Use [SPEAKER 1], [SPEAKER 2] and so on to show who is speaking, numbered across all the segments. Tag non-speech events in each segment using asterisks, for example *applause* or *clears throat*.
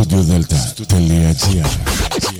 [SPEAKER 1] Estudio
[SPEAKER 2] Delta, Estudio Delta.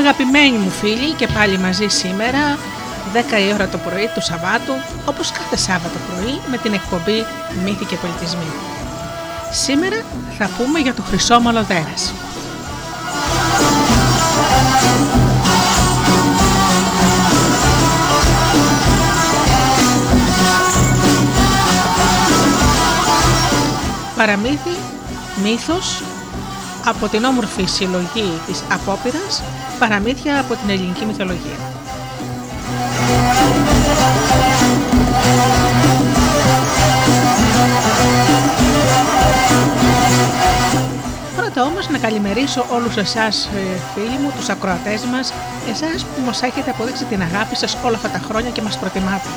[SPEAKER 2] Αγαπημένοι μου φίλοι και πάλι μαζί σήμερα 10 η ώρα το πρωί του Σαββάτου όπως κάθε Σάββατο πρωί με την εκπομπή Μύθοι και Πολιτισμοί. Σήμερα θα πούμε για το χρυσόμαλο δέρας. Παραμύθι, μύθος από την όμορφη συλλογή της Απόπειρας παραμύθια από την ελληνική μυθολογία. Πρώτα όμως να καλημερίσω όλους εσάς ε, φίλοι μου, τους ακροατές μας, εσάς που μας έχετε αποδείξει την αγάπη σας όλα αυτά τα χρόνια και μας προτιμάτε.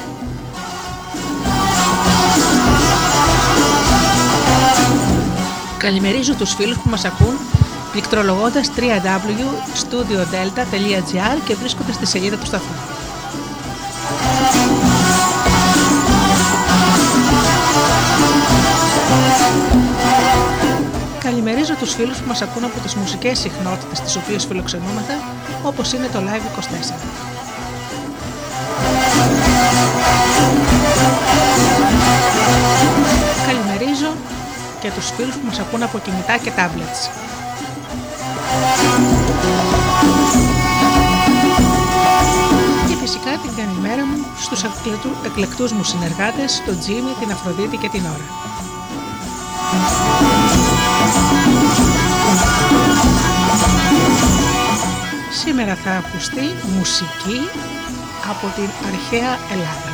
[SPEAKER 2] Καλημερίζω τους φίλους που μας ακούν πληκτρολογώντας www.studiodelta.gr και βρίσκονται στη σελίδα του σταθμού. Καλημερίζω τους φίλους που μας ακούν από τις μουσικές συχνότητες τις οποίες φιλοξενούμεθα, όπως είναι το Live 24. Και τους φίλους που μας ακούν από κινητά και tablets. Και φυσικά την καλημέρα μου στους εκλεκτούς μου συνεργάτες, τον Τζίμι, την Αφροδίτη και την Ωρα. Σήμερα θα ακουστεί μουσική από την αρχαία Ελλάδα.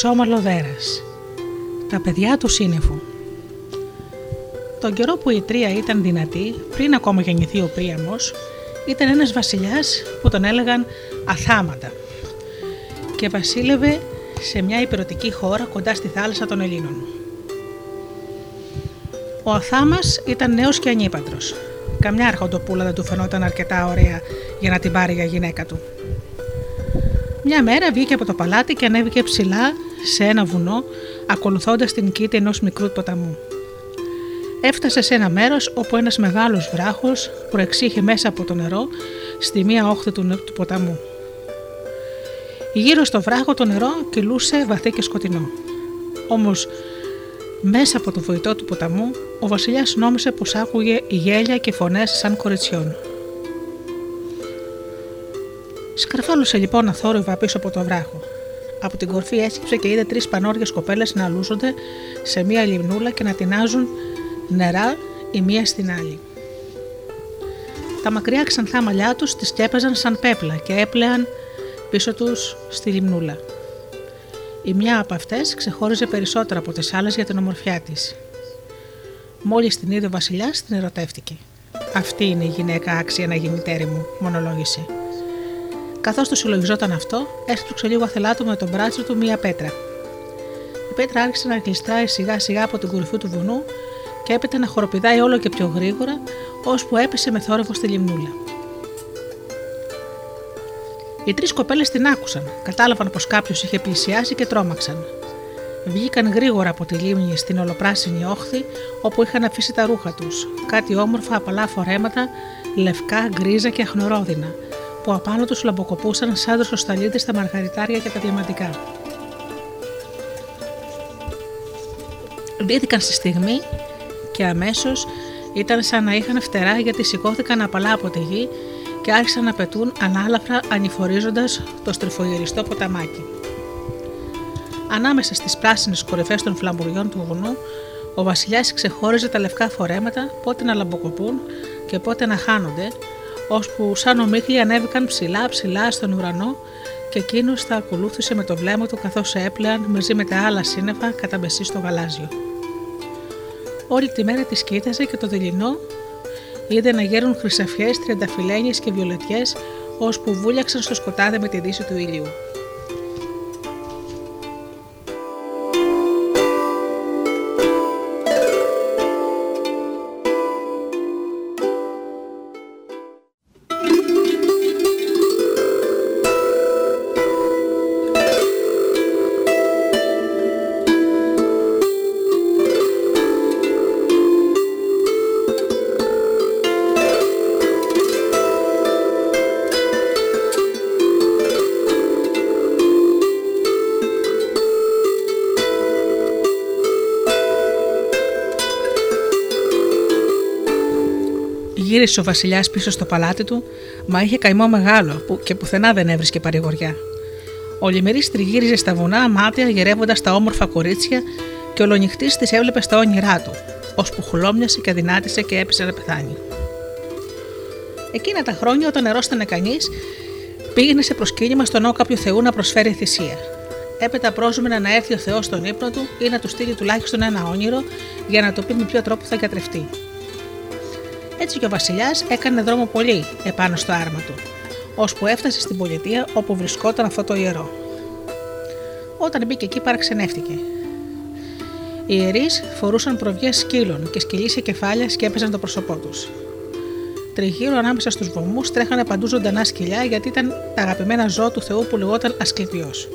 [SPEAKER 2] Χρυσόμαλο δέρας. Τα παιδιά του σύννεφου. Τον καιρό που η Τρία ήταν δυνατή, πριν ακόμα γεννηθεί ο Πρίαμος, ήταν ένας βασιλιάς που τον έλεγαν Αθάματα και βασίλευε σε μια υπηρετική χώρα κοντά στη θάλασσα των Ελλήνων. Ο Αθάμας ήταν νέος και ανήπαντρος. Καμιά αρχοντοπούλα δεν του φαινόταν αρκετά ωραία για να την πάρει για γυναίκα του. Μια μέρα βγήκε από το παλάτι και ανέβηκε ψηλά σε ένα βουνό, ακολουθώντας την κήτη ενός μικρού ποταμού. Έφτασε σε ένα μέρος όπου ένας μεγάλος βράχος προεξήχε μέσα από το νερό στη μία όχθη του, του ποταμού. Γύρω στο βράχο το νερό κυλούσε βαθύ και σκοτεινό. Όμως μέσα από το βοητό του ποταμού ο βασιλιάς νόμισε πως άκουγε γέλια και φωνές σαν κοριτσιών. Σκαρφάλωσε λοιπόν αθόρυβα πίσω από το βράχο. Από την κορφή έσκυψε και είδε τρεις πανόριες κοπέλες να λούζονται σε μία λιμνούλα και να τεινάζουν νερά η μία στην άλλη. Τα μακριά ξανθά μαλλιά τους τις σκέπαζαν σαν πέπλα και έπλεαν πίσω τους στη λιμνούλα. Η μια από αυτές ξεχώριζε περισσότερο από τις άλλες για την ομορφιά της. Μόλις την είδε ο Βασιλιάς, την ερωτεύτηκε. Αυτή είναι η γυναίκα άξια να γίνει τέρη μου, μονολόγησε. Καθώς το συλλογιζόταν αυτό, έστρωξε λίγο αθελά του με τον μπράτσο του μία πέτρα. Η πέτρα άρχισε να γλιστράει σιγά σιγά από την κορυφή του βουνού και έπειτα να χοροπηδάει όλο και πιο γρήγορα, ώσπου έπεσε με θόρυβο στη λιμνούλα. Οι τρεις κοπέλες την άκουσαν, κατάλαβαν πως κάποιος είχε πλησιάσει και τρόμαξαν. Βγήκαν γρήγορα από τη λίμνη στην ολοπράσινη όχθη όπου είχαν αφήσει τα ρούχα τους, κάτι όμορφα απαλά φορέματα, λευκά, γκρίζα και αχνορόδινα, που απάνω τους λαμποκοπούσαν σαν δροσοσταλίδε στα μαργαριτάρια και τα διαμαντικά. Μπήθηκαν στη στιγμή και αμέσως ήταν σαν να είχαν φτερά γιατί σηκώθηκαν απαλά από τη γη και άρχισαν να πετούν ανάλαφρα ανηφορίζοντας το στριφογυριστό ποταμάκι. Ανάμεσα στις πράσινες κορυφές των φλαμπουριών του βουνού, ο Βασιλιάς ξεχώριζε τα λευκά φορέματα πότε να λαμποκοπούν και πότε να χάνονται, ώσπου σαν ομίχλοι ανέβηκαν ψηλά ψηλά στον ουρανό και εκείνος τα ακολούθησε με το βλέμμα του καθώς έπλεαν μαζί με τα άλλα σύννεφα κατά μεσή στο γαλάζιο. Όλη τη μέρα τη κοίταζε και το δειλινό είδε να γέρουν χρυσαφιές, τριανταφυλένιε και βιολετιές, ώσπου βούλιαξαν στο σκοτάδι με τη δύση του ήλιου. Γύρισε ο Βασιλιάς πίσω στο παλάτι του, μα είχε καημό μεγάλο που και πουθενά δεν έβρισκε παρηγοριά. Ο Λιμερής τριγύριζε στα βουνά μάτια γερεύοντας τα όμορφα κορίτσια και ολονυχτή τη έβλεπε στα όνειρά του, ώσπου χουλόμιασε και αδυνάτησε και έπεσε να πεθάνει. Εκείνα τα χρόνια, όταν νερόστανε κανείς, πήγαινε σε προσκύνημα στον ναό κάποιου Θεού να προσφέρει θυσία. Έπειτα πρόσμενε να έρθει ο Θεός στον ύπνο του ή να του στείλει τουλάχιστον ένα όνειρο για να το πει με ποιο τρόπο θα γιατρευτεί. Έτσι και ο Βασιλιάς έκανε δρόμο πολύ επάνω στο άρμα του, ώσπου έφτασε στην πολιτεία όπου βρισκόταν αυτό το ιερό. Όταν μπήκε εκεί, παραξενεύτηκε. Οι ιερείς φορούσαν προβιές σκύλων και σκυλίσια κεφάλια σκέπαζαν το πρόσωπό τους. Τριγύρω ανάμεσα στους βωμούς τρέχανε παντού ζωντανά σκυλιά γιατί ήταν τα αγαπημένα ζώα του Θεού που λεγόταν Ασκληπιός.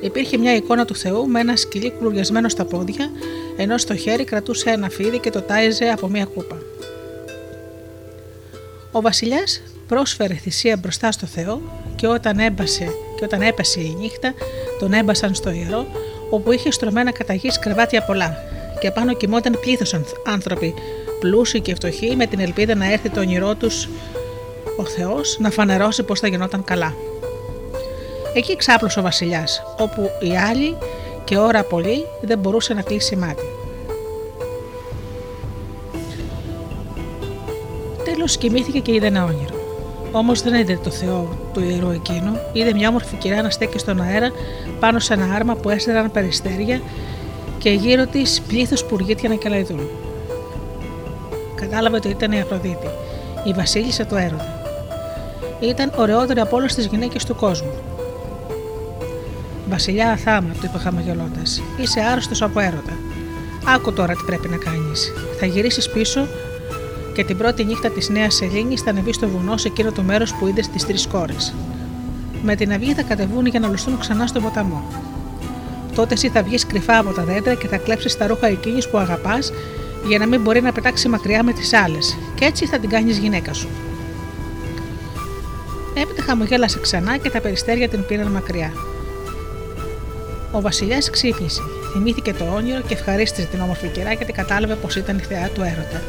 [SPEAKER 2] Υπήρχε μια εικόνα του Θεού με ένα σκυλί κουλουριασμένο στα πόδια, ενώ στο χέρι κρατούσε ένα φίδι και το τάιζε από μια κούπα. Ο Βασιλιάς πρόσφερε θυσία μπροστά στο Θεό και όταν, έμπασε, και όταν έπεσε η νύχτα, τον έμπασαν στο ιερό, όπου είχε στρωμένα κατά γης κρεβάτια πολλά και πάνω κοιμόταν πλήθος άνθρωποι, πλούσιοι και φτωχοί, με την ελπίδα να έρθει το όνειρό τους ο Θεός να φανερώσει πώς θα γινόταν καλά. Εκεί ξάπλωσε ο Βασιλιάς, όπου οι άλλοι και ώρα πολύ δεν μπορούσε να κλείσει μάτι. Κοιμήθηκε και είδε ένα όνειρο. Όμως δεν είδε το Θεό του ιερού εκείνο, είδε μια όμορφη κυρά να στέκει στον αέρα πάνω σε ένα άρμα που έστελναν περιστέρια και γύρω της πλήθος πουργίτια να κελαϊδούν. Κατάλαβε ότι ήταν η Αφροδίτη, η βασίλισσα του έρωτα. Ήταν ωραιότερη από όλες τις γυναίκες του κόσμου. Βασιλιά Αθάμα, του είπε χαμογελώντας, είσαι άρρωστος από έρωτα. Άκου τώρα τι πρέπει να κάνεις. Θα γυρίσεις πίσω και την πρώτη νύχτα της Νέας Σελήνης θα ανεβεί στο βουνό σε εκείνο το μέρος που είδε τι τρεις κόρες. Με την αυγή θα κατεβούν για να λουστούν ξανά στον ποταμό. Τότε εσύ θα βγεις κρυφά από τα δέντρα και θα κλέψεις τα ρούχα εκείνης που αγαπάς για να μην μπορεί να πετάξει μακριά με τις άλλες, και έτσι θα την κάνεις γυναίκα σου. Έπειτα χαμογέλασε ξανά και τα περιστέρια την πήραν μακριά. Ο Βασιλιάς ξύπνησε, θυμήθηκε το όνειρο και ευχαρίστησε την όμορφη κυρά γιατί κατάλαβε πως ήταν η θεά του έρωτα.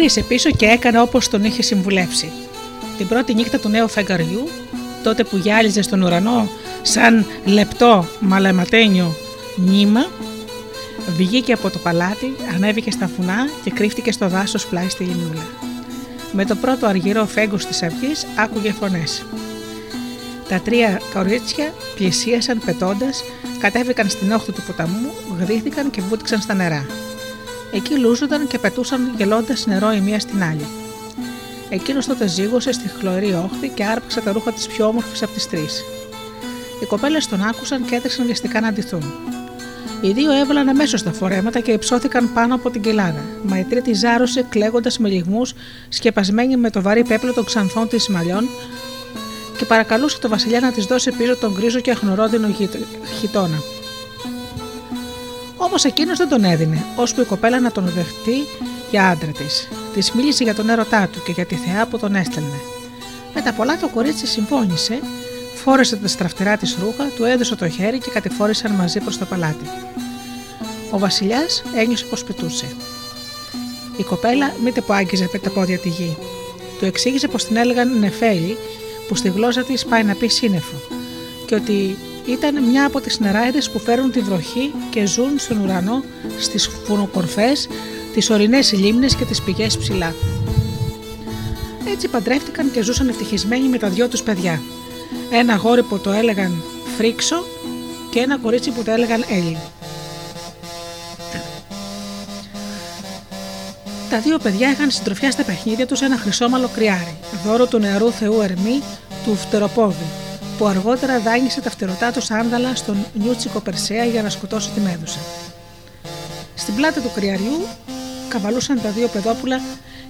[SPEAKER 2] Γύρισε πίσω και έκανε όπως τον είχε συμβουλεύσει. Την πρώτη νύχτα του νέου φεγγαριού, τότε που γυάλιζε στον ουρανό σαν λεπτό μαλαματένιο νήμα, βγήκε από το παλάτι, ανέβηκε στα φουνά και κρύφτηκε στο δάσος πλάι στη λιμνούλα. Με το πρώτο αργυρό φέγγος της αυγής άκουγε φωνές. Τα τρία κορίτσια πλησίασαν πετώντας, κατέβηκαν στην όχθη του ποταμού, γδύθηκαν και βούτυξαν στα νερά. Εκεί λούζονταν και πετούσαν γελώντας νερό η μία στην άλλη. Εκείνος τότε ζήγωσε στη χλωρή όχθη και άρπαξε τα ρούχα της πιο όμορφης από τις τρεις. Οι κοπέλες τον άκουσαν και έτρεξαν βιαστικά να αντιθούν. Οι δύο έβαλαν αμέσως τα φορέματα και υψώθηκαν πάνω από την κοιλάδα, μα η τρίτη ζάρωσε κλαίγοντας με λιγμούς, σκεπασμένη με το βαρύ πέπλο των ξανθών της μαλλιών, και παρακαλούσε το Βασιλιά να της δώσει πίσω τον γκρίζο και αχνορόδινο χιτόνα. Όμως εκείνος δεν τον έδινε, ώσπου η κοπέλα να τον δεχτεί για άντρα της. Της μίλησε για τον έρωτά του και για τη θεά που τον έστελνε. Με τα πολλά το κορίτσι συμφώνησε, φόρεσε τα στραφτερά της ρούχα, του έδωσε το χέρι και κατηφόρησαν μαζί προς το παλάτι. Ο Βασιλιάς ένιωσε πως πετούσε. Η κοπέλα μήτε που άγγιζε με τα πόδια τη γη. Του εξήγησε πως την έλεγαν Νεφέλη που στη γλώσσα της πάει να πει σύννεφο και ότι ήταν μια από τις νεράιδες που φέρουν τη βροχή και ζουν στον ουρανό στις φουνοκορφές, τις ορεινές λίμνες και τις πηγές ψηλά. Έτσι παντρεύτηκαν και ζούσαν ευτυχισμένοι με τα δυο τους παιδιά. Ένα γόρι που το έλεγαν Φρίξο και ένα κορίτσι που το έλεγαν Έλλη. Τα δύο παιδιά είχαν συντροφιά στα παιχνίδια τους ένα χρυσόμαλο κρυάρι, δώρο του νεαρού θεού Ερμή του Φτεροπόδη, που αργότερα δάνεισε τα φτερωτά του σάνταλα στον Νιούτσικο Περσέα για να σκοτώσει τη Μέδουσα. Στην πλάτη του κρυαριού καβαλούσαν τα δύο παιδόπουλα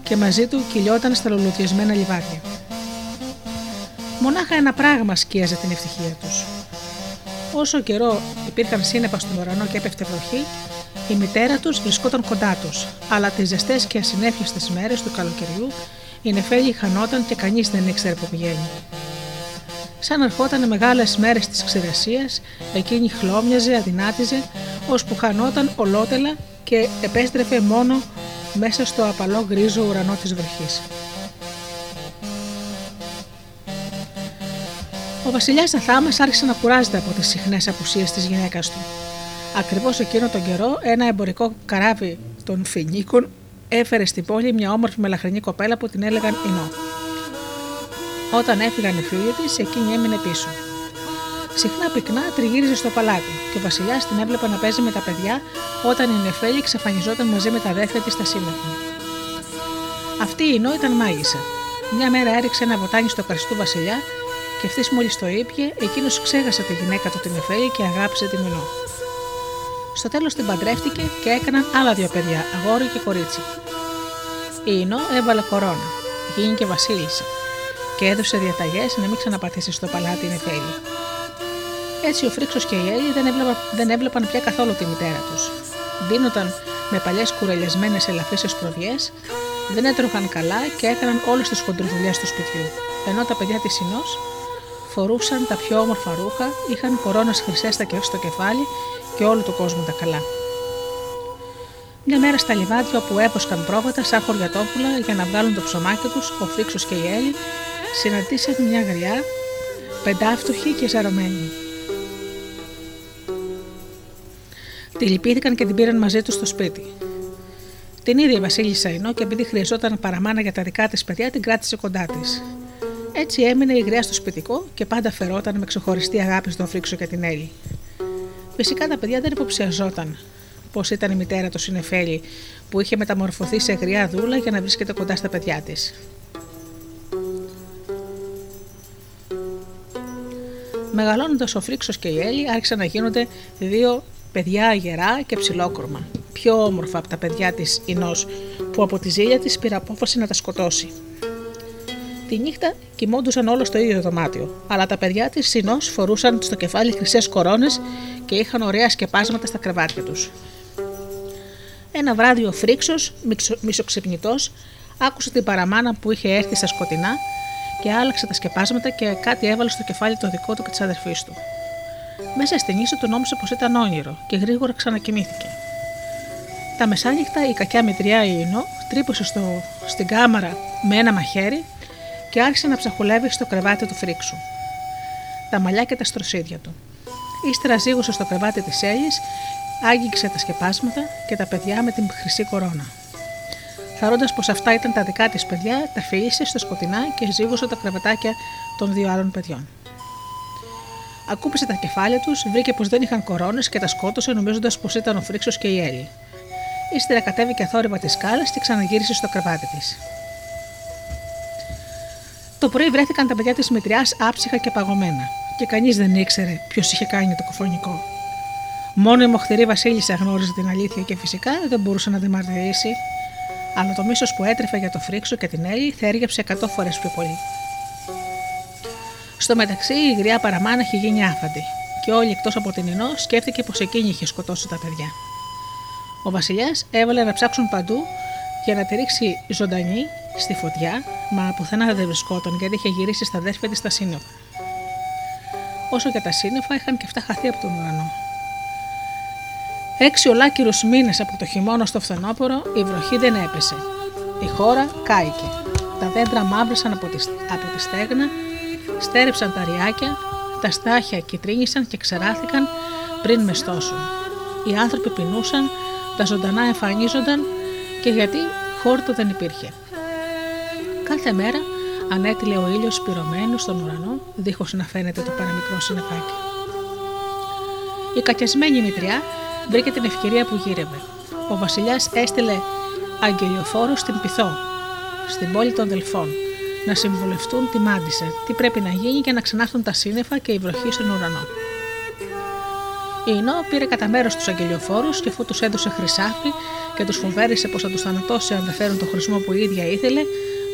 [SPEAKER 2] και μαζί του κυλιόταν στα λουλουδιασμένα λιβάδια. Μονάχα ένα πράγμα σκίαζε την ευτυχία τους. Όσο καιρό υπήρχαν σύννεφα στον ουρανό και έπεφτε βροχή, η μητέρα τους βρισκόταν κοντά τους, αλλά τις ζεστές και ασυνέφιαστες μέρες του καλοκαιριού η νεφέλη χανόταν και κανείς δεν ήξερε που πηγαίνει. Σαν ερχόταν μεγάλες μέρες της ξηρασία, εκείνη χλώμιαζε, αδυνάτιζε, ώσπου χανόταν ολότελα και επέστρεφε μόνο μέσα στο απαλό γκρίζο ουρανό της βροχής. Ο βασιλιάς Αθάμας άρχισε να κουράζεται από τις συχνές απουσίες της γυναίκας του. Ακριβώς εκείνο τον καιρό, ένα εμπορικό καράβι των Φινίκων έφερε στην πόλη μια όμορφη μελαχρινή κοπέλα που την έλεγαν Ινό. Όταν έφυγαν οι φίλοι της, εκείνη έμεινε πίσω. Συχνά πυκνά τριγύριζε στο παλάτι και ο Βασιλιάς την έβλεπε να παίζει με τα παιδιά όταν η Νεφέλη εξαφανιζόταν μαζί με τα αδέρφια της στα σύννεφα. Αυτή η Ινώ ήταν μάγισσα. Μια μέρα έριξε ένα βοτάνι στο καρστού του Βασιλιά και ευθύ μόλις το ήπια, εκείνος ξέχασε τη γυναίκα του την Νεφέλη και αγάπησε την Ινώ. Στο τέλος την παντρεύτηκε και έκαναν άλλα δύο παιδιά, αγόρι και κορίτσι. Η Ινώ έβαλε κορώνα, γίνηκε βασίλισσα και έδωσε διαταγές να μην ξαναπατήσει στο παλάτι η Νεφέλη. Έτσι ο Φρίξος και η Έλλη δεν, έβλεπαν, δεν έβλεπαν πια καθόλου τη μητέρα τους. Δίνονταν με παλιές κουρελιασμένες ελαφρύ προβιέ, δεν έτρωχαν καλά και έκαναν όλες τις χοντροδουλειέ του σπιτιού. Ενώ τα παιδιά της Ινώ φορούσαν τα πιο όμορφα ρούχα, είχαν κορώνες χρυσές στο κεφάλι και όλο το κόσμο τα καλά. Μια μέρα στα λιβάδια όπου έπωσκαν πρόβατα σαν χωριατόπουλα για να βγάλουν το ψωμάκι τους, ο Φρίξος και η Έλλη συναντήσαν μια γριά, πεντάφτωχη και ζαρωμένη. Τη λυπήθηκαν και την πήραν μαζί τους στο σπίτι. Την ίδια η Βασίλισσα Ινώ και επειδή χρειαζόταν παραμάνα για τα δικά της παιδιά, την κράτησε κοντά της. Έτσι έμεινε η γριά στο σπιτικό και πάντα φερόταν με ξεχωριστή αγάπη στον Φρίξο και την Έλλη. Φυσικά τα παιδιά δεν υποψιαζόταν πω ήταν η μητέρα του Συνεφέλη που είχε μεταμορφωθεί σε γριά δούλα για να βρίσκεται κοντά στα παιδιά της. Μεγαλώνοντα ο Φρίξος και η Έλλη άρχισαν να γίνονται δύο παιδιά γερά και ψηλόκρομα, πιο όμορφα από τα παιδιά της Ινός, που από τη ζήλια της πήρε απόφαση να τα σκοτώσει. Τη νύχτα κοιμόντουσαν όλο στο ίδιο δωμάτιο, αλλά τα παιδιά της Ινός φορούσαν στο κεφάλι χρυσές κορώνες και είχαν ωραία σκεπάσματα στα κρεβάτια τους. Ένα βράδυ ο Φρίξος, μισοξυπνητός, άκουσε την παραμάνα που είχε έρθει στα σκοτεινά και άλλαξε τα σκεπάσματα και κάτι έβαλε στο κεφάλι το δικό του και της αδερφής του. Μέσα στην ίσο του νόμισε πως ήταν όνειρο και γρήγορα ξανακοιμήθηκε. Τα μεσάνυχτα η κακιά μητριά Ινώ τρύπωσε στο, στην κάμαρα με ένα μαχαίρι και άρχισε να ψαχουλεύει στο κρεβάτι του φρίξου. Τα μαλλιά και τα στροσίδια του. Ύστερα ζήγωσε στο κρεβάτι της Έλλης, άγγιξε τα σκεπάσματα και τα παιδιά με την χρυσή κορώνα. Θαρώντα πως αυτά ήταν τα δικά της παιδιά, τα φύησε στο σκοτεινά και ζήγωσε τα κρεβατάκια των δύο άλλων παιδιών. Ακούπησε τα κεφάλια τους, βρήκε πως δεν είχαν κορώνες και τα σκότωσε νομίζοντας πως ήταν ο Φρίξος και η Έλλη. Ύστερα κατέβηκε θόρυβα της σκάλας και ξαναγύρισε στο κρεβάτι της. Το πρωί βρέθηκαν τα παιδιά της Μητριάς άψυχα και παγωμένα, και κανείς δεν ήξερε ποιος είχε κάνει το κοφωνικό. Μόνο η μοχθηρή Βασίλισσα γνώριζε την αλήθεια και φυσικά δεν μπορούσε να τη μαρτυρήσει, αλλά το μίσος που έτρεφε για το φρίξο και την Έλλη θέργεψε 100 φορές πιο πολύ. Στο μεταξύ η γριά παραμάνα είχε γίνει άφαντη, και όλοι εκτός από την Ινώ σκέφτηκε πως εκείνη είχε σκοτώσει τα παιδιά. Ο Βασιλιάς έβαλε να ψάξουν παντού για να τη ρίξει ζωντανή στη φωτιά, μα πουθενά δεν βρισκόταν γιατί είχε γυρίσει στα αδέρφια της στα σύννεφα. Όσο για τα σύννεφα είχαν και αυτά χαθεί από τον ουρανό. Έξι ολάκυρους μήνες από το χειμώνα στο φθινόπωρο η βροχή δεν έπεσε. Η χώρα κάηκε. Τα δέντρα μαύρησαν από τη, από τη στέγνα, στέρεψαν τα ριάκια, τα στάχια κυτρίνησαν και ξεράθηκαν πριν μεστώσουν. Οι άνθρωποι πεινούσαν, τα ζωντανά εμφανίζονταν και γιατί χόρτο δεν υπήρχε. Κάθε μέρα ανέτειλε ο ήλιος πυρωμένος στον ουρανό, δίχως να φαίνεται το παραμικρό συννεφάκι. Η κακιασμένη μητριά βρήκε την ευκαιρία που γύρευε. Ο βασιλιάς έστειλε αγγελιοφόρου στην Πυθό, στην πόλη των Δελφών, να συμβουλευτούν τη μάντισα, τι πρέπει να γίνει για να ξανάρθουν τα σύννεφα και η βροχή στον ουρανό. Η Ινώ πήρε κατά μέρος τους αγγελιοφόρους και αφού τους έδωσε χρυσάφι και τους φοβέρισε πως θα τους θανατώσει αν δεν φέρουν το χρησμό που η ίδια ήθελε,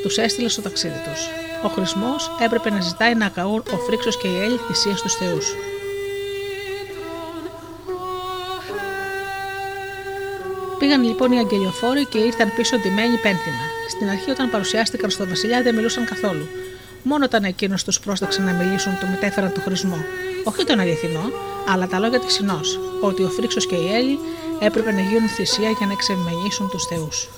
[SPEAKER 2] τους έστειλε στο ταξίδι τους. Ο χρησμό έπρεπε να ζητάει να καούν ο Φρίξος και η Έλλη θυσίας στους Θεούς. Πήγαν λοιπόν οι αγγελιοφόροι και ήρθαν πίσω ντυμένοι πένθυμα. Στην αρχή, όταν παρουσιάστηκαν στο Βασιλιά, δεν μιλούσαν καθόλου. Μόνο όταν εκείνος τους πρόσταξε να μιλήσουν, το μετέφεραν το χρησμό. Όχι τον αληθινό, αλλά τα λόγια της Συνός, ότι ο Φρίξος και η Έλλη έπρεπε να γίνουν θυσία για να εξεμενήσουν τους Θεούς.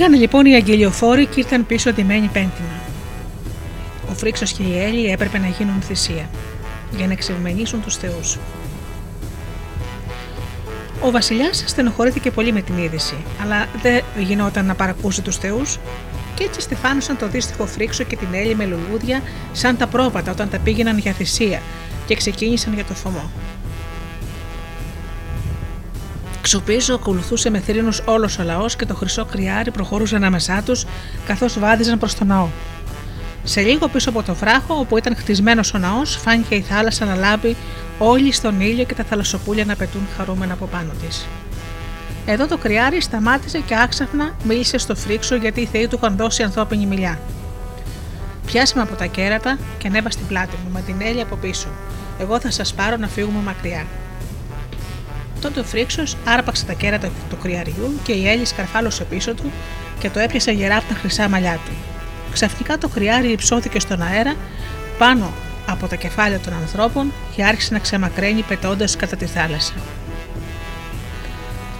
[SPEAKER 2] Πήγαν λοιπόν οι αγγελιοφόροι και ήρθαν πίσω ντυμένοι πέντημα. Ο Φρίξος και η Έλλη έπρεπε να γίνουν θυσία για να εξευμενήσουν τους θεούς. Ο Βασιλιάς στενοχωρήθηκε πολύ με την είδηση, αλλά δεν γινόταν να παρακούσει τους θεούς και έτσι στεφάνωσαν το δύστιχο Φρίξο και την Έλλη με λουλούδια σαν τα πρόβατα όταν τα πήγαιναν για θυσία και ξεκίνησαν για το θωμό. Ξοπίζω ακολουθούσε με θρήνου όλος ο λαός και το χρυσό κρυάρι προχωρούσε ανάμεσά τους καθώς βάδιζαν προς τον ναό. Σε λίγο πίσω από το βράχο, όπου ήταν χτισμένος ο ναός, φάνηκε η θάλασσα να λάμπει όλοι στον ήλιο και τα θαλασσοπούλια να πετούν χαρούμενα από πάνω της. Εδώ το κρυάρι σταμάτησε και άξαφνα μίλησε στο φρίξο γιατί οι θεοί του είχαν δώσει ανθρώπινη μιλιά. Πιάσε με από τα κέρατα και ανέβα στην πλάτη μου με την Έλλη από πίσω. Εγώ θα σας πάρω να φύγουμε μακριά. Τότε ο Φρίξος άρπαξε τα κέρατα του κρυαριού και η Έλλη σκαρφάλωσε πίσω του και το έπιασε γερά από τα χρυσά μαλλιά του. Ξαφνικά το κρυάρι υψώθηκε στον αέρα πάνω από τα κεφάλια των ανθρώπων και άρχισε να ξεμακραίνει πετώντας κατά τη θάλασσα.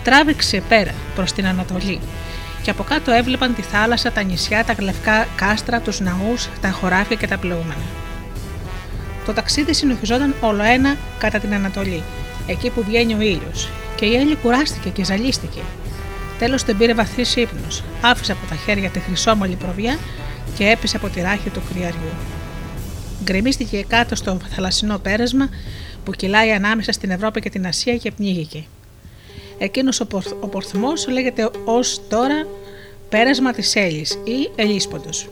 [SPEAKER 2] Τράβηξε πέρα προς την Ανατολή και από κάτω έβλεπαν τη θάλασσα, τα νησιά, τα γλευκά κάστρα, τους ναούς, τα χωράφια και τα πλεούμενα. Το ταξίδι συνεχιζόταν όλο ένα κατά την Ανατολή, εκεί που βγαίνει ο ήλιος, και η Έλλη κουράστηκε και ζαλίστηκε. Τέλος την πήρε βαθύς ύπνος, άφησε από τα χέρια τη χρυσόμαλη προβιά και έπεσε από τη ράχη του κρυαριού. Γκρεμίστηκε κάτω στο θαλασσινό πέρασμα που κυλάει ανάμεσα στην Ευρώπη και την Ασία και πνίγηκε. Εκείνος ο πορθμός λέγεται ως τώρα πέρασμα της Έλλης ή Ελίσποντος.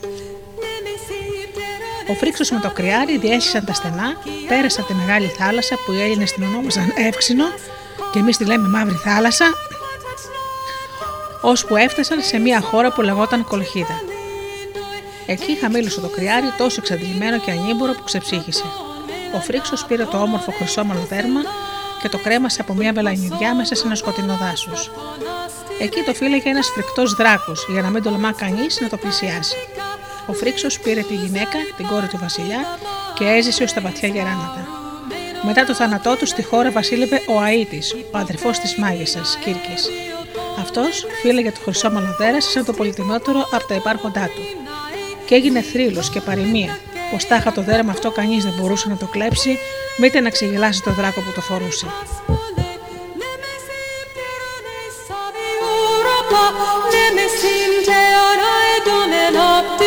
[SPEAKER 2] Ο Φρίξος με το κρυάρι διέσχισαν τα στενά, πέρασαν τη μεγάλη θάλασσα που οι Έλληνες την ονόμαζαν Εύξηνο και εμείς τη λέμε Μαύρη Θάλασσα, ώσπου έφτασαν σε μια χώρα που λεγόταν Κολχίδα. Εκεί χαμήλωσε το κρυάρι τόσο εξαντλημένο και ανήμπορο που ξεψύχησε. Ο Φρίξος πήρε το όμορφο χρυσόμαλο δέρμα και το κρέμασε από μια βελανιδιά μέσα σε ένα σκοτεινό δάσος. Εκεί το φύλαγε ένας φρικτός δράκος για να μην τολμά κανείς να το πλησιάσει. Ο Φρίξος πήρε τη γυναίκα, την κόρη του Βασιλιά, και έζησε ω τα βαθιά γεράματα. Μετά το θάνατό του στη χώρα βασίλευε ο Αίτη, ο αδερφός της μάγισσας Κύρκης. Αυτός φύλαγε το χρυσόμαλο δέρα σαν το πολυτιμότερο από τα υπάρχοντά του. Και έγινε θρύλος και παροιμία, πως τάχα το δέρμα αυτό κανείς δεν μπορούσε να το κλέψει, μήτε να ξεγελάσει το δράκο που το φορούσε.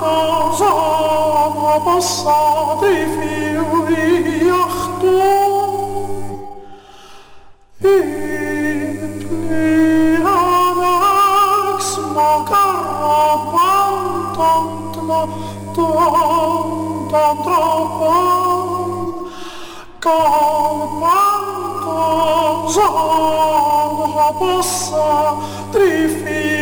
[SPEAKER 3] casa passata i fiori achto in plianax macarabam tantla tantam trapam calmam casa passa trifio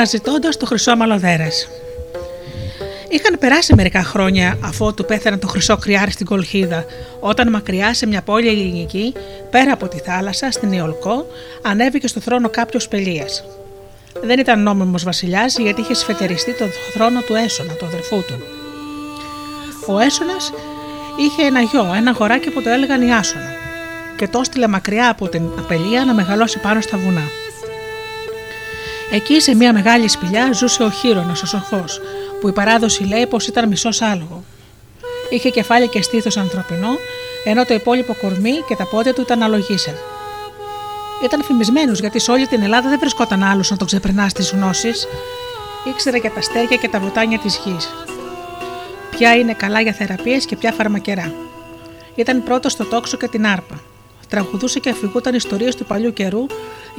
[SPEAKER 2] αναζητώντας το χρυσό μαλλοδέρε. Είχαν περάσει μερικά χρόνια αφού του πέθανε το χρυσό κρυάρι στην Κολχίδα, όταν μακριά σε μια πόλη ελληνική, πέρα από τη θάλασσα, στην Ιολκό, ανέβηκε στο θρόνο κάποιος Πελίας. Δεν ήταν νόμιμος βασιλιάς γιατί είχε σφετεριστεί τον θρόνο του Έσονα, του αδερφού του. Ο Έσονα είχε ένα γιο, ένα αγοράκι που το έλεγαν Ιάσονα, και το έστειλε μακριά από την Απελία να μεγαλώσει πάνω στα βουνά. Εκεί σε μια μεγάλη σπηλιά ζούσε ο Χείρονα, ο σοφός, που η παράδοση λέει πως ήταν μισός άλογο. Είχε κεφάλι και στήθος ανθρωπινό, ενώ το υπόλοιπο κορμί και τα πόδια του ήταν αλογίσια. Ήταν φημισμένος γιατί σε όλη την Ελλάδα δεν βρισκόταν άλλος να τον ξεπερνάς στι γνώσεις. Ήξερε για τα στέρια και τα βουτάνια της γης. Ποια είναι καλά για θεραπείες και ποια φαρμακερά. Ήταν πρώτος στο τόξο και την άρπα. Τραγουδούσε και αφηγούταν ιστορίες του παλιού καιρού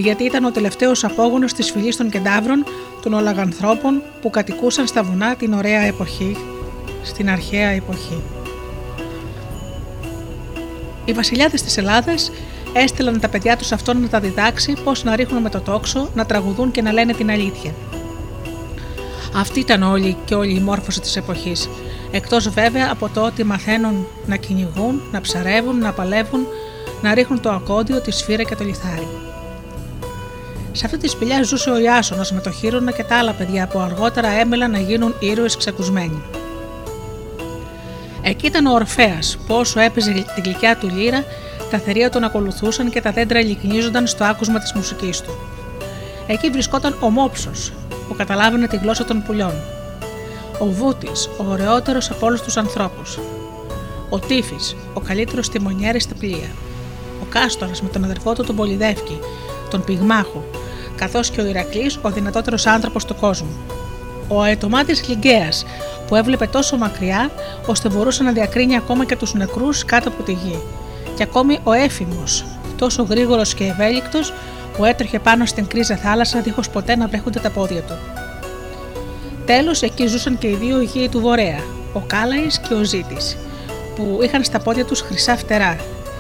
[SPEAKER 2] γιατί ήταν ο τελευταίος απόγονος της φυλής των κεντάβρων, των Ολαγανθρώπων που κατοικούσαν στα βουνά την ωραία εποχή, στην αρχαία εποχή. Οι βασιλιάδες της Ελλάδας έστειλαν τα παιδιά τους αυτόν να τα διδάξει πώς να ρίχνουν με το τόξο, να τραγουδούν και να λένε την αλήθεια. Αυτή ήταν όλη και όλη η μόρφωση της εποχής. Εκτός βέβαια από το ότι μαθαίνουν να κυνηγούν, να ψαρεύουν, να παλεύουν, να ρίχνουν το ακόντιο, τη σφύρα και το λιθάρι. Σε αυτή τη σπηλιά ζούσε ο Ιάσονας με το Χείρονα και τα άλλα παιδιά που αργότερα έμελαν να γίνουν ήρωες ξεκουσμένοι. Εκεί ήταν ο Ορφαία, που όσο έπαιζε την γλυκιά του λύρα, τα θερία τον ακολουθούσαν και τα δέντρα ελικνίζονταν στο άκουσμα της μουσικής του. Εκεί βρισκόταν ο Μόψος, που καταλάβαινε τη γλώσσα των πουλιών. Ο Βούτης, ο ωραιότερος από όλους τους ανθρώπους. Ο Τύφης, ο καλύτερος τιμονιέρης στα πλοία. Ο Κάστορας με τον αδερφό του τον Πολυδεύκη, τον Πυγμάχο, καθώς και ο Ηρακλής, ο δυνατότερος άνθρωπος του κόσμου. Ο αετομάτης Λιγκαία, που έβλεπε τόσο μακριά, ώστε μπορούσε να διακρίνει ακόμα και τους νεκρούς κάτω από τη γη. Και ακόμη ο Έφημος, τόσο γρήγορος και ευέλικτος, που έτρεχε πάνω στην κρίζα θάλασσα δίχως ποτέ να βρέχονται τα πόδια του. Τέλος, εκεί ζούσαν και οι δύο γη του Βορέα, ο Κάλαης και ο Ζήτης, που είχαν στα πόδια τους χρυσά φτερά,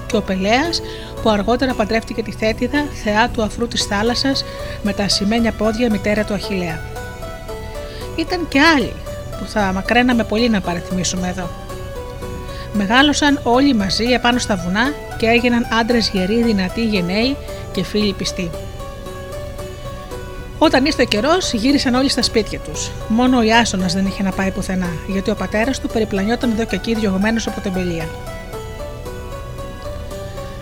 [SPEAKER 2] και ο Πελέας, που αργότερα παντρεύτηκε τη Θέτιδα, θεά του αφρού της θάλασσας, με τα ασημένια πόδια μητέρα του Αχηλέα. Ήταν και άλλοι, που θα μακραίναμε πολύ να παραθυμίσουμε εδώ. Μεγάλωσαν όλοι μαζί επάνω στα βουνά και έγιναν άντρες γεροί, δυνατοί, γενναίοι και φίλοι πιστοί. Όταν ήρθε ο καιρός, γύρισαν όλοι στα σπίτια τους. Μόνο ο Ιάσονας δεν είχε να πάει πουθενά, γιατί ο πατέρας του περιπλανιόταν εδώ και εκεί διωγμένος από τεμπελία.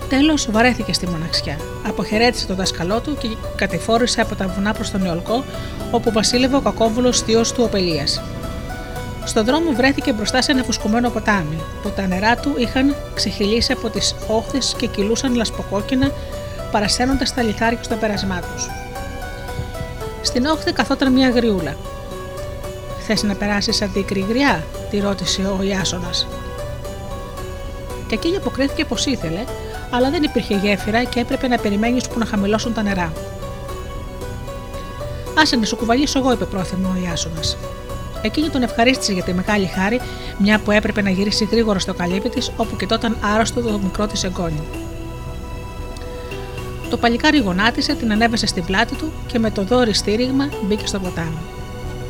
[SPEAKER 2] Τέλος, βαρέθηκε στη μοναξιά. Αποχαιρέτησε τον δάσκαλό του και κατηφόρησε από τα βουνά προς τον Ιολκό, όπου βασίλευε ο κακόβουλος θείος του Οπελία. Στον δρόμο βρέθηκε μπροστά σε ένα φουσκωμένο ποτάμι, που τα νερά του είχαν ξεχυλήσει από τις όχθες και κυλούσαν λασποκόκκινα, παρασένοντας τα λιθάρια στο πέρασμά τους. Στην όχθη καθόταν μια γριούλα. Θες να περάσεις αντίκρι γριά, τη ρώτησε ο Ιάσονας. Και εκείνη αποκρίθηκε πως ήθελε, αλλά δεν υπήρχε γέφυρα και έπρεπε να περιμένεις που να χαμηλώσουν τα νερά. Άσε να σου κουβαλήσω εγώ, είπε πρόθυμο ο Ιάσονας. Εκείνη τον ευχαρίστησε για τη μεγάλη χάρη, μια που έπρεπε να γυρίσει γρήγορα στο καλύπι της, όπου κοιτόταν άρρωστο το μικρό της εγγόνι. Το παλικάρι γονάτισε, την ανέβασε στην πλάτη του και με το δόρυ στήριγμα μπήκε στο ποτάμι.